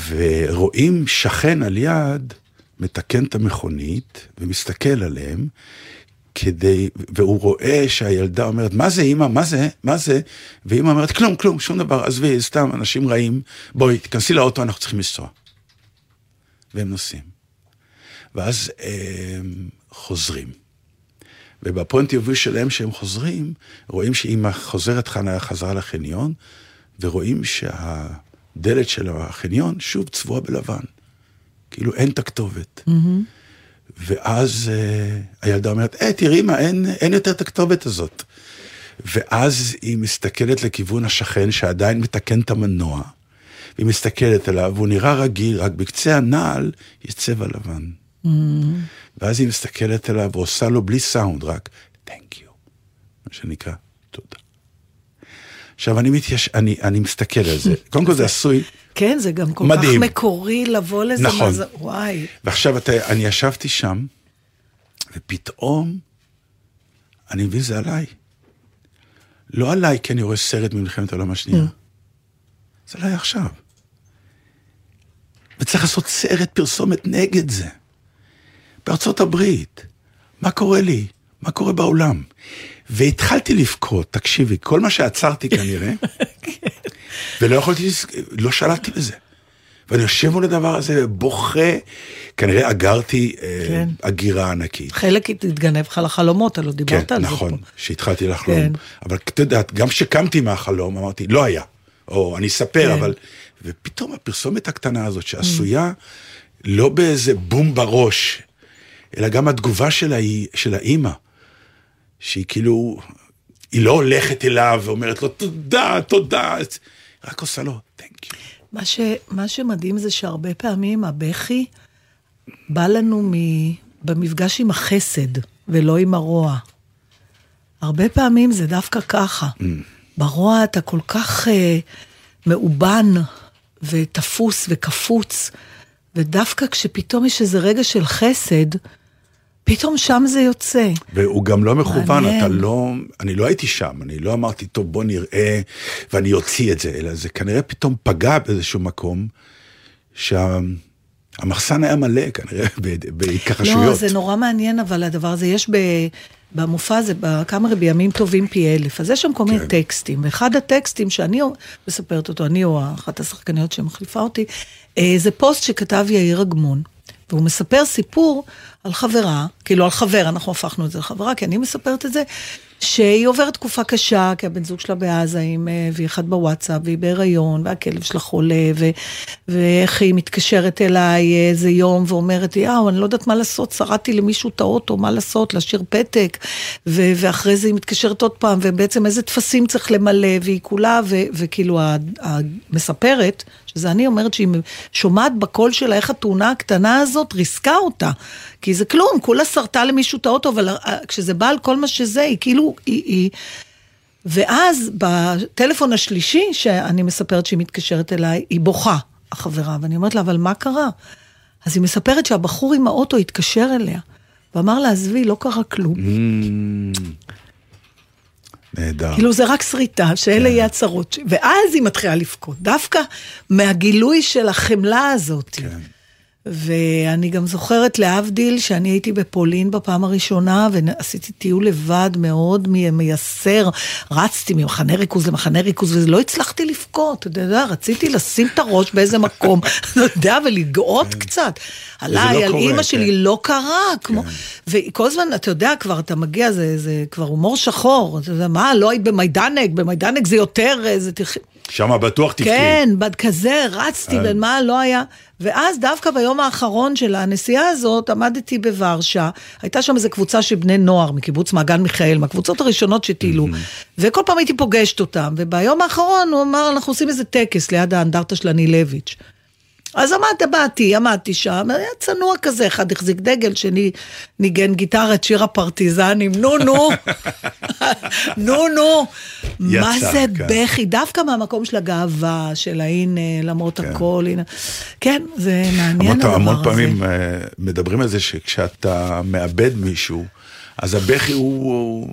ורואים שכן על יד מתקן את המכונית ומסתכל עליהם, כדי, והוא רואה שהילדה אומרת, מה זה אימא, מה זה, מה זה? ואימא אומרת, כלום, כלום, שום דבר, עזבי, סתם אנשים רעים, בואי, תיכנסי לאוטו, אנחנו צריכים לנסוע. והם נוסעים. ואז הם חוזרים. ובפוינט יובי שלהם שהם חוזרים, רואים שאימא חוזרת חנה חזרה לחניון, ורואים שהדלת של החניון שוב צבועה בלבן. כאילו אין את הכתובת. ואז uh, הילדה אומרת, אה, תראי מה, אין, אין יותר את הכתובת הזאת. ואז היא מסתכלת לכיוון השכן שעדיין מתקן את המנוע, והיא מסתכלת עליו, והוא נראה רגיל, רק בקצה הנעל יש צבע לבן. ואז היא מסתכלת עליו ועושה לו בלי סאונד, רק Thank you, מה שנקרא, תודה. עכשיו, אני, מתייש... אני, אני מסתכל על זה. קודם כל זה עשוי, כן, זה גם כל מדהים. כך מקורי לבוא לזה. נכון. מה זה- וואי. ועכשיו אתה, אני ישבתי שם, ופתאום, אני מבין, זה עליי. לא עליי כי אני רואה סרט ממלחמת העולם השנייה. זה עליי עכשיו. וצריך לעשות סרט פרסומת נגד זה. בארצות הברית. מה קורה לי? מה קורה בעולם? והתחלתי לבכות, תקשיבי, כל מה שעצרתי כנראה, ולא יכולתי, לא שלטתי בזה. ואני יושב מול הדבר הזה ובוכה, כנראה אגרתי אה, כן. אגירה ענקית. חלק התגנב לך לחלומות, הלא כן, דיברת על זה נכון, פה. שהתחלתי לחלום. כן. אבל את יודעת, גם כשקמתי מהחלום, אמרתי, לא היה. או אני אספר, כן. אבל... ופתאום הפרסומת הקטנה הזאת, שעשויה לא באיזה בום בראש, אלא גם התגובה שלה היא, של האימא, שהיא כאילו, היא לא הולכת אליו ואומרת לו, תודה, תודה, רק עושה לו, תנק יו. מה, ש, מה שמדהים זה שהרבה פעמים הבכי בא לנו מ, במפגש עם החסד ולא עם הרוע. הרבה פעמים זה דווקא ככה. ברוע אתה כל כך אה, מאובן ותפוס וקפוץ, ודווקא כשפתאום יש איזה רגע של חסד, פתאום שם זה יוצא. והוא גם לא מכוון, מעניין. אתה לא, אני לא הייתי שם, אני לא אמרתי, טוב, בוא נראה, ואני אוציא את זה, אלא זה כנראה פתאום פגע באיזשהו מקום, שהמחסן היה מלא כנראה בהתכחשויות. לא, זה נורא מעניין, אבל הדבר הזה, יש ב... במופע הזה, בקאמרי בימים טובים פי אלף, אז יש שם כל מיני כן. טקסטים, ואחד הטקסטים שאני מספרת אותו, אני או אחת השחקניות שמחליפה אותי, אה, זה פוסט שכתב יאיר אגמון, והוא מספר סיפור על חברה, כאילו על חבר, אנחנו הפכנו את זה לחברה, כי אני מספרת את זה, שהיא עוברת תקופה קשה, כי הבן זוג שלה בעזה, עם, אה, והיא אחת בוואטסאפ, והיא בהיריון, והכלב שלה חולה, ו, ואיך היא מתקשרת אליי אה, איזה יום ואומרת, יאו, אני לא יודעת מה לעשות, שרדתי למישהו את האוטו, מה לעשות, להשאיר פתק, ו, ואחרי זה היא מתקשרת עוד פעם, ובעצם איזה טפסים צריך למלא, והיא כולה, ו, וכאילו המספרת, שזה אני אומרת שהיא שומעת בקול שלה איך התאונה הקטנה הזאת ריסקה אותה. כי זה כלום, כולה שרתה למישהו את האוטו, אבל אה, כשזה בא על כל מה שזה, היא כאילו, היא... היא... ואז בטלפון השלישי, שאני מספרת שהיא מתקשרת אליי, היא בוכה, החברה, ואני אומרת לה, אבל מה קרה? אז היא מספרת שהבחור עם האוטו התקשר אליה, ואמר לה, עזבי, לא קרה כלום. Mm, נהדר. כאילו זה רק שריטה, שאלה יהיו הצרות. ואז היא מתחילה לבכות, דווקא מהגילוי של החמלה הזאת. כן. ואני גם זוכרת להבדיל שאני הייתי בפולין בפעם הראשונה ועשיתי טיול לבד מאוד מייסר, רצתי ממחנה ריכוז למחנה ריכוז ולא הצלחתי לבכות, אתה יודע, רציתי לשים את הראש באיזה מקום, אתה יודע, ולגאות קצת. עליי, לא על קורה, אימא כן. שלי לא קרה, כמו, וכל הזמן, אתה יודע, כבר אתה מגיע, זה, זה כבר הומור שחור, אתה יודע, מה, לא היית במיידנק, במיידנק זה יותר, אה, זה שם בטוח תבכי. כן, כזה, רצתי. בין מה לא היה. ואז דווקא ביום האחרון של הנסיעה הזאת, עמדתי בוורשה, הייתה שם איזו קבוצה של בני נוער מקיבוץ מעגן מיכאל, מהקבוצות הראשונות שטיילו, וכל פעם הייתי פוגשת אותם, וביום האחרון הוא אמר, אנחנו עושים איזה טקס ליד האנדרטה של הנילביץ'. אז עמדת, באתי, עמדתי שם, היה צנוע כזה, אחד החזיק דגל, שני ניגן גיטרה את שיר הפרטיזנים, נו נו, נו נו, מה זה כן. בכי, דווקא מהמקום של הגאווה, של ההנה, למרות הכל, הנה, כן, זה מעניין המון, הדבר המון הזה. פעמים אה, מדברים על זה שכשאתה מאבד מישהו, אז הבכי הוא...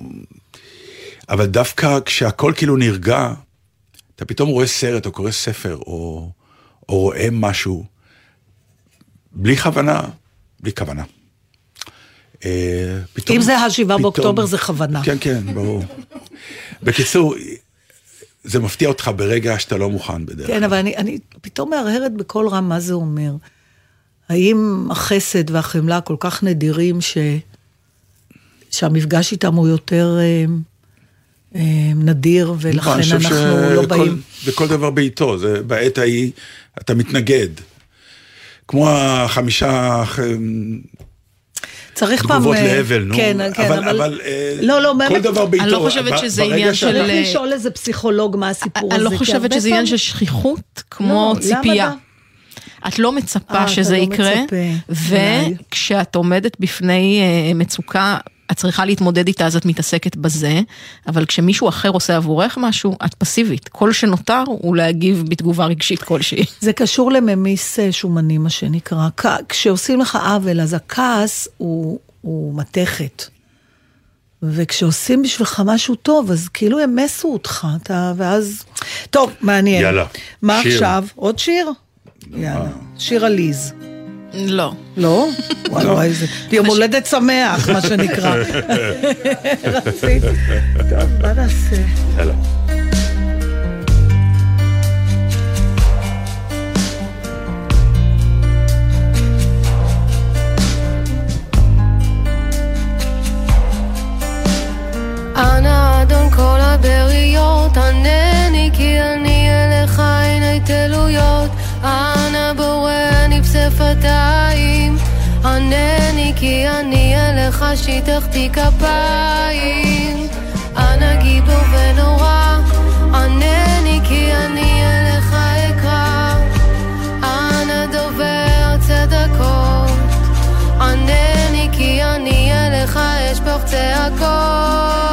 אבל דווקא כשהכל כאילו נרגע, אתה פתאום רואה סרט או קורא ספר או, או רואה משהו בלי כוונה, בלי כוונה. אה, פתאום, אם זה השבעה באוקטובר זה בכוונה. כן, כן, ברור. בקיצור, זה מפתיע אותך ברגע שאתה לא מוכן בדרך כן, אבל אני, אני פתאום מהרהרת בקול רם מה זה אומר. האם החסד והחמלה כל כך נדירים ש... שהמפגש איתם הוא יותר אה, אה, נדיר, ולכן אני חושב אנחנו לא באים... וכל דבר בעיתו, זה בעת ההיא אתה מתנגד. כמו החמישה ח- צריך פעם... תגובות אה, לאבל, נו. כן, כן, אבל, אבל... אבל אה, לא, לא, כל באמת- דבר בעיתו. אני לא חושבת שזה עניין של- צריך לשאול איזה פסיכולוג מה הסיפור אני הזה. לא כי חושבת שזה עניין של שכיחות, כמו לא, ציפייה. לא? את לא מצפה אה, אתה שזה לא יקרה. וכשאת עומדת בפני אה, מצוקה, את צריכה להתמודד איתה, אז את מתעסקת בזה, אבל כשמישהו אחר עושה עבורך משהו, את פסיבית. כל שנותר הוא להגיב בתגובה רגשית כלשהי. זה קשור לממיס אה, שומני, מה שנקרא. כשעושים לך עוול, אז הכעס הוא, הוא מתכת. וכשעושים בשבילך משהו טוב, אז כאילו ימסו אותך, אתה, ואז... טוב, מעניין. יאללה, מה שיר. עכשיו? עוד שיר? יאללה. שיר עליז. לא. לא? וואי וואי, זה יום הולדת שמח, מה שנקרא. טוב, מה נעשה? יאללה. אנא אדון כל הבריות, ענני כי אני אליך אין ההתעלויות. אנא בורא אני בשפתיים, ענני כי אני אליך שיטחתי כפיים. אנא גיבור ונורא, ענני כי אני אליך אקרא. אנא דובר צדקות, ענני כי אני אליך אשפוך צעקות.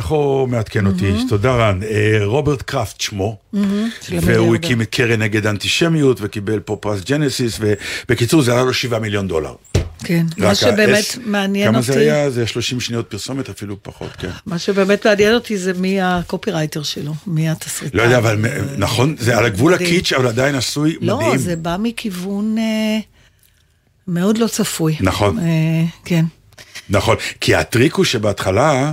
צחור מעדכן אותי, תודה רן. אה, רוברט קראפט שמו, והוא הקים את קרן נגד אנטישמיות וקיבל פה פרס ג'נסיס, ובקיצור זה עלה לו שבעה מיליון דולר. כן. מה שבאמת האס- מעניין כמה אותי... זה היה? זה 30 שניות פרסומת, אפילו פחות, כן. מה שבאמת מעניין אותי זה מי הקופירייטר שלו, מי התסריטאי. לא יודע, אבל נכון, זה על הגבול. הקיטש, אבל עדיין עשוי לא, מדהים. זה בא מכיוון אה, מאוד לא צפוי. נכון. אה, כן. נכון, כי הטריק הוא שבהתחלה,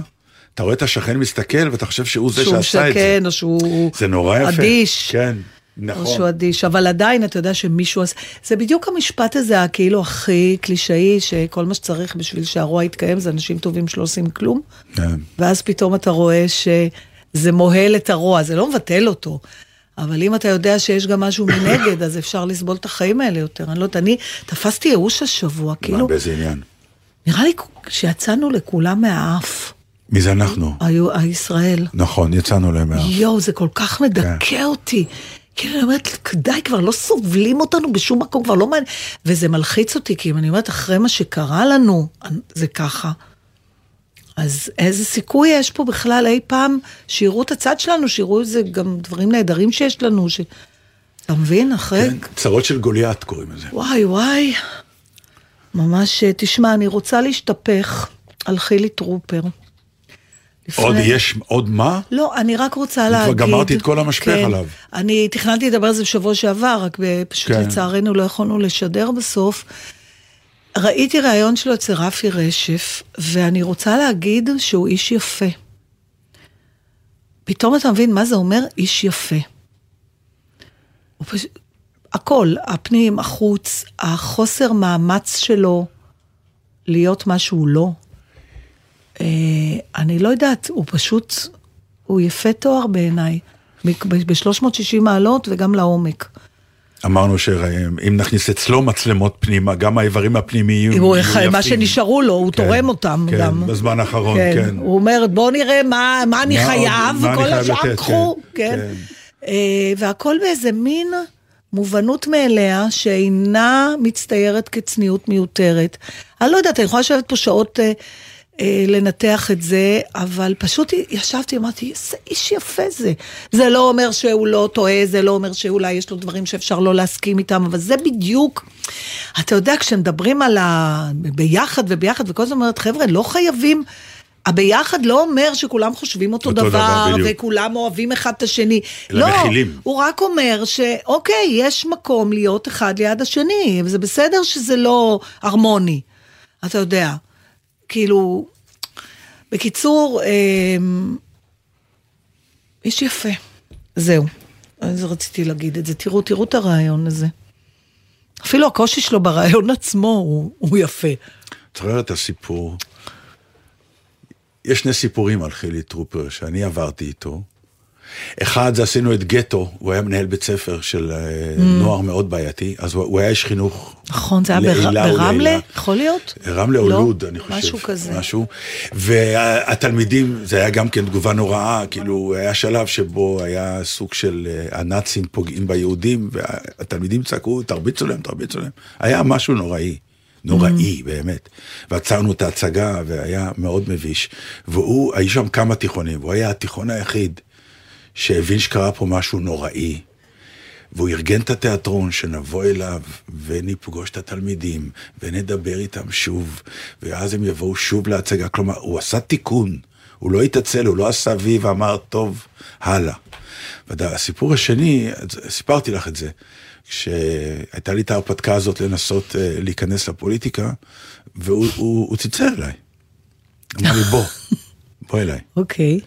אתה רואה את השכן מסתכל ואתה חושב שהוא זה שהוא שעשה את זה. משכן, או שהוא זה נורא יפה. אדיש. כן, או נכון. שהוא אדיש, אבל עדיין אתה יודע שמישהו עשה, זה בדיוק המשפט הזה הכאילו הכי קלישאי, שכל מה שצריך בשביל שהרוע יתקיים זה אנשים טובים שלא עושים כלום, כן. ואז פתאום אתה רואה שזה מוהל את הרוע, זה לא מבטל אותו. אבל אם אתה יודע שיש גם משהו מנגד, אז אפשר לסבול את החיים האלה יותר. אני לא יודעת, אני תפסתי ייאוש השבוע, מה, כאילו, באיזה עניין? נראה לי שיצאנו לכולם מהאף, מי זה אנחנו? היו- הישראל. נכון, יצאנו להם מה... יואו, זה כל כך מדכא כן. אותי. כאילו, אני אומרת, די, כבר לא סובלים אותנו בשום מקום, כבר לא מעניין. וזה מלחיץ אותי, כי אם אני אומרת, אחרי מה שקרה לנו, זה ככה. אז איזה סיכוי יש פה בכלל אי פעם שיראו את הצד שלנו, שיראו איזה גם דברים נהדרים שיש לנו, ש... אתה מבין? אחרי... כן, צרות של גוליית קוראים לזה. וואי, וואי. ממש, תשמע, אני רוצה להשתפך על חילי טרופר. עוד לפני- יש, עוד מה? לא, אני רק רוצה אני כבר להגיד... גמרתי את כל המשפך כן, עליו. אני תכננתי לדבר על זה בשבוע שעבר, רק פשוט כן. לצערנו לא יכולנו לשדר בסוף. ראיתי ראיון שלו אצל רפי רשף, ואני רוצה להגיד שהוא איש יפה. פתאום אתה מבין מה זה אומר איש יפה. הוא פשוט... הכל, הפנים, החוץ, החוסר מאמץ שלו להיות מה שהוא לא. אה, אני לא יודעת, הוא פשוט, הוא יפה תואר בעיניי, ב-360 מעלות וגם לעומק. אמרנו שאם נכניס אצלו מצלמות פנימה, גם האיברים הפנימיים יהיו יפה, מה יפים. שנשארו לו, הוא כן, תורם אותם כן, גם. בזמן האחרון, כן. הוא אומר, בוא נראה מה, מה אני חייב, מה חייב השאר קחו, כן, כן. כן. אה, והכל באיזה מין מובנות מאליה, שאינה מצטיירת כצניעות מיותרת. אני לא יודעת, אני יכולה לשבת פה שעות אה, לנתח את זה, אבל פשוט ישבתי, אמרתי, איזה איש יפה זה. זה לא אומר שהוא לא טועה, זה לא אומר שאולי יש לו דברים שאפשר לא להסכים איתם, אבל זה בדיוק, אתה יודע, כשמדברים על ה... ביחד וביחד, וכל הזמן אומרת, חבר'ה, לא חייבים... הביחד לא אומר שכולם חושבים אותו, אותו דבר, דבר, בדיוק. וכולם אוהבים אחד את השני. לא, מכילים. הוא רק אומר שאוקיי, יש מקום להיות אחד ליד השני, וזה בסדר שזה לא הרמוני. אתה יודע, כאילו, בקיצור, אמ, איש יפה. זהו. אז רציתי להגיד את זה. תראו, תראו את הרעיון הזה. אפילו הקושי שלו ברעיון עצמו הוא, הוא יפה. זוכר את הסיפור? יש שני סיפורים על חילי טרופר שאני עברתי איתו. אחד זה עשינו את גטו, הוא היה מנהל בית ספר של אה, נוער מאוד בעייתי, אז הוא, הוא היה איש חינוך. נכון, זה היה ברמלה? יכול להיות? רמלה או לא? לוד, אני חושב. משהו כזה. משהו. והתלמידים, זה היה גם כן תגובה נוראה, כאילו, היה שלב שבו היה סוג של אה, הנאצים פוגעים ביהודים, והתלמידים צעקו, תרביצו להם, תרביצו להם. היה משהו נוראי. נוראי, Mm. באמת. ועצרנו את ההצגה, והיה מאוד מביש. והוא, היו שם כמה תיכונים, והוא היה התיכון היחיד שהבין שקרה פה משהו נוראי. והוא ארגן את התיאטרון, שנבוא אליו ונפגוש את התלמידים, ונדבר איתם שוב, ואז הם יבואו שוב להצגה. כלומר, הוא עשה תיקון, הוא לא התעצל, הוא לא עשה וי ואמר, טוב, הלאה. והסיפור השני, סיפרתי לך את זה, כשהייתה לי את ההרפתקה הזאת לנסות אה, להיכנס לפוליטיקה, והוא הוא, הוא צלצל אליי. אמר לי, בוא, בוא אליי. אוקיי.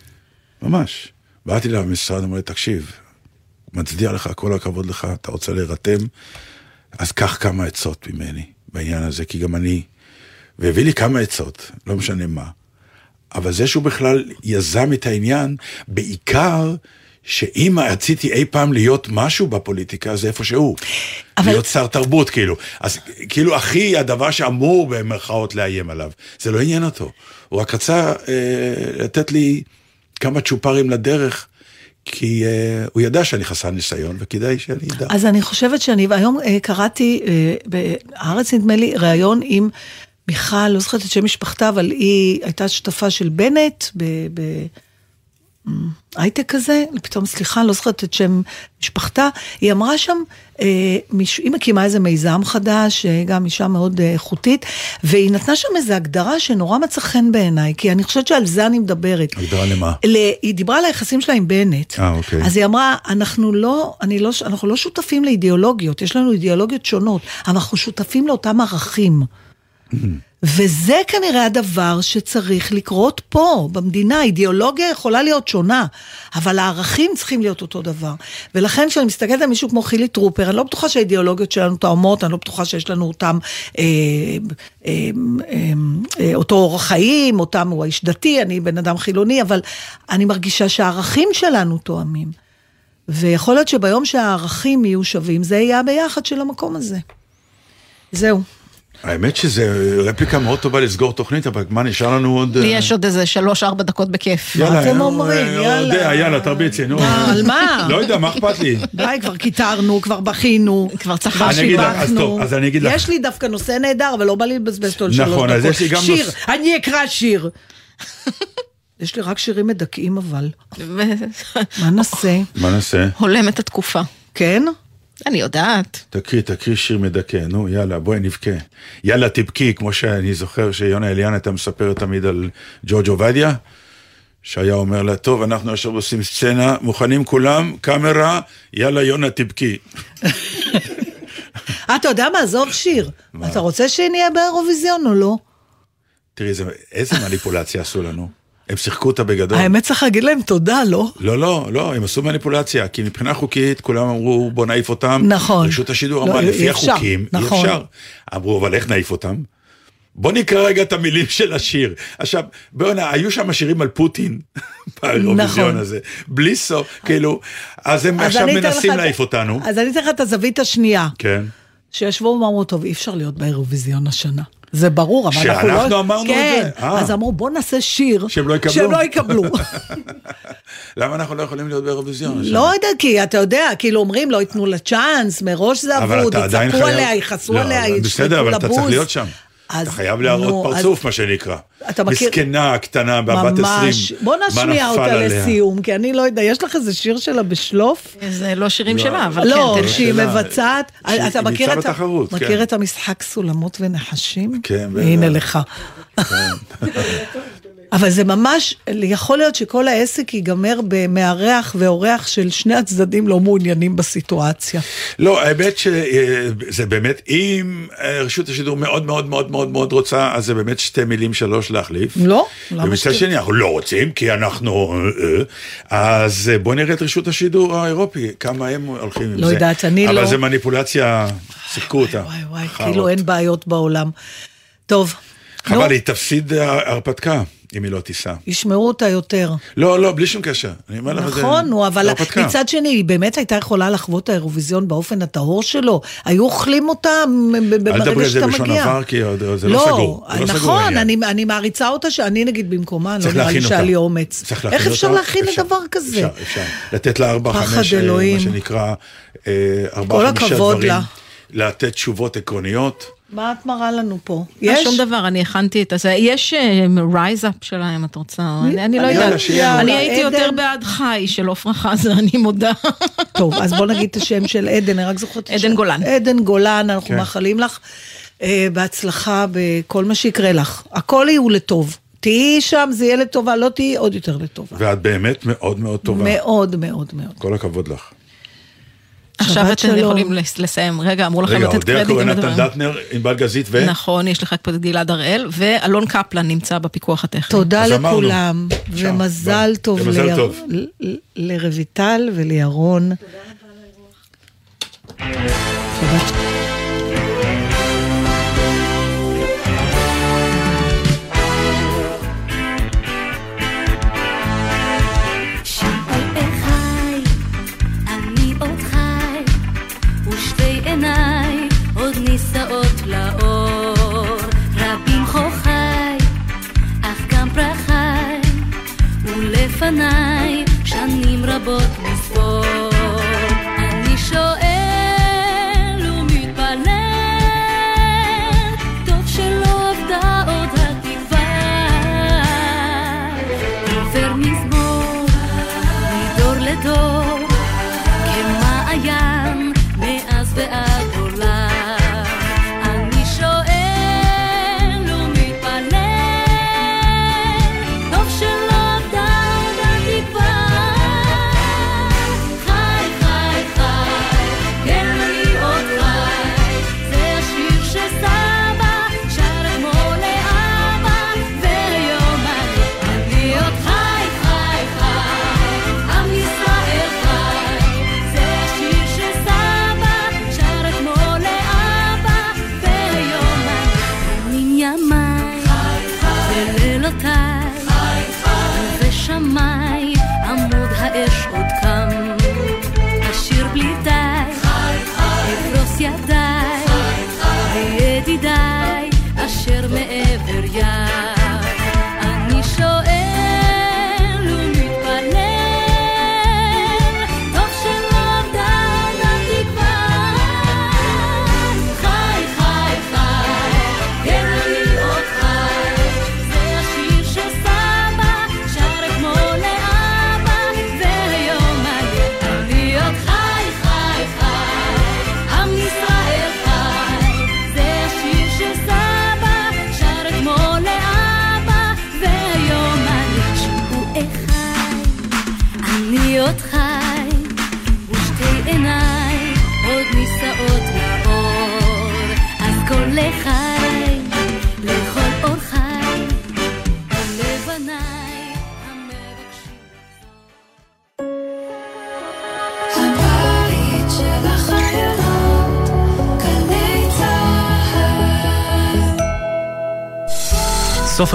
ממש. באתי למשרד, אמר לי, תקשיב, מצדיע לך, כל הכבוד לך, אתה רוצה להירתם, אז קח כמה עצות ממני בעניין הזה, כי גם אני... והביא לי כמה עצות, לא משנה מה. אבל זה שהוא בכלל יזם את העניין, בעיקר שאם רציתי אי פעם להיות משהו בפוליטיקה, זה איפה שהוא. אבל- להיות שר תרבות, כאילו. אז כאילו, הכי הדבר שאמור במרכאות לאיים עליו, זה לא עניין אותו. הוא רק רצה אה, לתת לי כמה צ'ופרים לדרך, כי אה, הוא ידע שאני חסר ניסיון, וכדאי שאני אדע. אז אני חושבת שאני, היום אה, קראתי אה, בהארץ נדמה לי ראיון עם מיכל, לא זוכרת את שם משפחתה, אבל היא הייתה שותפה של בנט ב... ב הייטק כזה, פתאום סליחה, לא זוכרת את שם משפחתה, היא אמרה שם, אה, מיש, היא מקימה איזה מיזם חדש, אה, גם אישה מאוד אה, איכותית, והיא נתנה שם איזו הגדרה שנורא מצא חן בעיניי, כי אני חושבת שעל זה אני מדברת. הגדרה למה? ל, היא דיברה על היחסים שלה עם בנט. אה, אוקיי. אז היא אמרה, אנחנו לא, אני לא, אנחנו לא שותפים לאידיאולוגיות, יש לנו אידיאולוגיות שונות, אבל אנחנו שותפים לאותם ערכים. וזה כנראה הדבר שצריך לקרות פה, במדינה. אידיאולוגיה יכולה להיות שונה, אבל הערכים צריכים להיות אותו דבר. ולכן כשאני מסתכלת על מישהו כמו חילי טרופר, אני לא בטוחה שהאידיאולוגיות שלנו תואמות, אני לא בטוחה שיש לנו אותם, אה, אה, אה, אה, אותו אורח חיים, אותם, הוא האיש דתי, אני בן אדם חילוני, אבל אני מרגישה שהערכים שלנו תואמים. ויכול להיות שביום שהערכים יהיו שווים, זה יהיה הביחד של המקום הזה. זהו. האמת שזה רפליקה מאוד טובה לסגור תוכנית, אבל מה נשאר לנו עוד... לי אה, יש עוד איזה שלוש-ארבע דקות בכיף. יאללה, אתם אה, אומרים? אה, יאללה. יודע, יאללה, תרביצי, נו. על מה? לא יודע, מה אכפת לי? די, כבר קיטרנו, כבר בכינו. כבר צחקנו. אני אגיד לך, אז שיבחנו. טוב, אז אני אגיד לך. יש לי דווקא נושא נהדר, אבל לא בא לי לבזבז אותו על שלוש דקות. נכון, אז יש לי גם שיר, נוס- אני אקרא שיר. יש לי רק שירים מדכאים אבל. מה נעשה? מה נעשה? הולם את התקופה. כן? אני יודעת. תקריא, תקריא שיר מדכא, נו יאללה, בואי נבכה. יאללה תבכי, כמו שאני זוכר שיונה אליאן הייתה מספרת תמיד על ג'ורג' עובדיה, שהיה אומר לה, טוב, אנחנו עכשיו עושים סצנה, מוכנים כולם, קאמרה, יאללה יונה תבכי. אתה יודע מה? עזוב שיר. אתה רוצה שנהיה באירוויזיון או לא? תראי, זה- איזה מניפולציה עשו לנו. הם שיחקו אותה בגדול. האמת צריך להגיד להם תודה, לא? לא, לא, לא, הם עשו מניפולציה, כי מבחינה חוקית כולם אמרו בוא נעיף אותם. נכון. רשות השידור לא, אמרה אי לפי אפשר, החוקים, אי נכון. אפשר. אמרו אבל איך נעיף אותם? בוא נקרא רגע את המילים של השיר. עכשיו, בוא'נה, היו שם שירים על פוטין באירוויזיון נכון. הזה, בלי סוף, כאילו, אז הם אז עכשיו מנסים לך- להעיף אותנו. אז אני אתן לך את הזווית השנייה. כן. שישבו ואמרו, טוב, אי אפשר להיות באירוויזיון השנה. זה ברור, אבל אנחנו לא... שאנחנו אמרנו את כן. זה? אה. אז אמרו, בוא נעשה שיר. שהם לא יקבלו. שהם לא יקבלו. למה אנחנו לא יכולים להיות באירוויזיון? לא יודע, כי אתה יודע, כאילו אומרים, לא ייתנו לה צ'אנס, מראש זה אבוד, יצעקו. עליה, יכעסו לא, עליה, אבל ישלטו בסדר, אבל אתה צריך לבוז. להיות שם. אז- אתה חייב להראות נו, פרצוף, אז- מה שנקרא. אתה מכיר- מסכנה, קטנה, בת 20. ממש. בוא מה נשמיע אותה עליה? לסיום, כי אני לא יודע, יש לך איזה שיר שלה בשלוף? זה לא שירים שלה, אבל לא, כן, תן- שהיא שלה. מבצעת, שהיא אתה מכיר את בתחרות, כן. מכיר את המשחק סולמות ונחשים? כן, בטח. הנה לך. אבל זה ממש, יכול להיות שכל העסק ייגמר במארח ואורח של שני הצדדים לא מעוניינים בסיטואציה. לא, האמת שזה באמת, אם אה, רשות השידור מאוד מאוד מאוד מאוד מאוד רוצה, אז זה באמת שתי מילים שלוש להחליף. לא? למה ומצד שתי? שני, אנחנו לא רוצים, כי אנחנו... אה, אה, אז אה, בוא נראה את רשות השידור האירופי, כמה הם הולכים עם לא זה. יודעת, אני אבל לא- זה מניפולציה, שיחקו אותה. וואי וואי. כאילו אין בעיות בעולם. טוב, חבל, היא תפסיד אה, הרפתקה, אם היא לא תיסע. ישמעו אותה יותר. לא, לא, בלי שום קשר. אני אומר לך, זה- נכון, נו, אבל זה הרפתקה. מצד שני, היא באמת הייתה יכולה לחוות את האירוויזיון באופן הטהור שלו. היו אוכלים אותה ב- ב- אל תדברי ברגע על זה שאתה בלשון מגיע. עבר, כי עוד- עוד זה לא סגור. לא נכון. אני, אני מעריצה אותה, שאני נגיד במקומה, לא נראה לי שהיה אותה. לי אומץ. צריך להכין איך אפשר אותה? להכין לדבר כזה? אפשר, אפשר. לתת לה ארבע, חמש, אה. מה שנקרא, אה, כל ארבע, חמישה הכבוד דברים. לה. לתת תשובות עקרוניות. מה את מראה לנו פה? לא יש? שום דבר, אני הכנתי את זה. יש רייז אפ שלהם, את רוצה? אני לא יודעת. אני הייתי יותר. בעד חי של עפרה חזה, אני מודה. טוב, אז בוא נגיד את השם של עדן, אני רק זוכרת את עדן. גולן. עדן גולן, אנחנו כן. מאחלים לך אה, בהצלחה בכל מה שיקרה לך. הכל יהיו לטוב. תהיי שם, זה יהיה לטובה, לא תהיי עוד יותר לטובה. ואת באמת מאוד מאוד טובה. מאוד מאוד מאוד. כל הכבוד לך. עכשיו אתם שלום. יכולים לס- לסיים. רגע, אמרו לכם רגע, לתת קרדיט. קורא אם נתן לדבר. דטנר, ענבל גזית ו... נכון, יש לך פה את גלעד הראל, ואלון קפלן נמצא בפיקוח הטכני. תודה אמרנו. לכולם, שם, ומזל ביי. טוב ליר- טוב. ל- ל- לרויטל ולפניי שנים רבות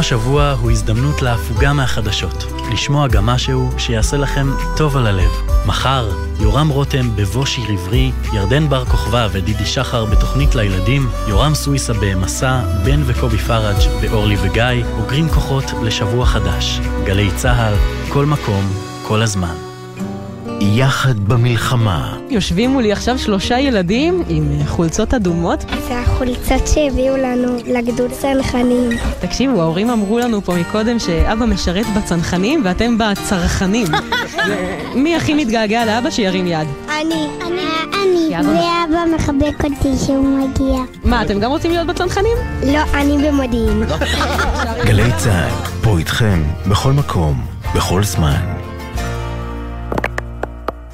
השבוע הוא הזדמנות להפוגה מהחדשות, לשמוע גם משהו שיעשה לכם טוב על הלב. מחר, יורם רותם בבוא שיר עברי, ירדן בר כוכבא ודידי שחר בתוכנית לילדים, יורם סוויסה במסע, בן וקובי פראג' באורלי וגיא, אוגרים כוחות לשבוע חדש. גלי צה"ל, כל מקום, כל הזמן. יחד במלחמה. יושבים מולי עכשיו שלושה ילדים עם אה, חולצות אדומות. זה החולצות שהביאו לנו לגדוד צנחנים. תקשיבו, ההורים אמרו לנו פה מקודם שאבא משרת בצנחנים ואתם בצרכנים. מי הכי מתגעגע לאבא שירים יד? אני. אני. אני. ואבא מחבק אותי שהוא מגיע. מה, אתם גם רוצים להיות בצנחנים? לא, אני במודיעין. גלי צה"ל, פה איתכם, בכל מקום, בכל זמן.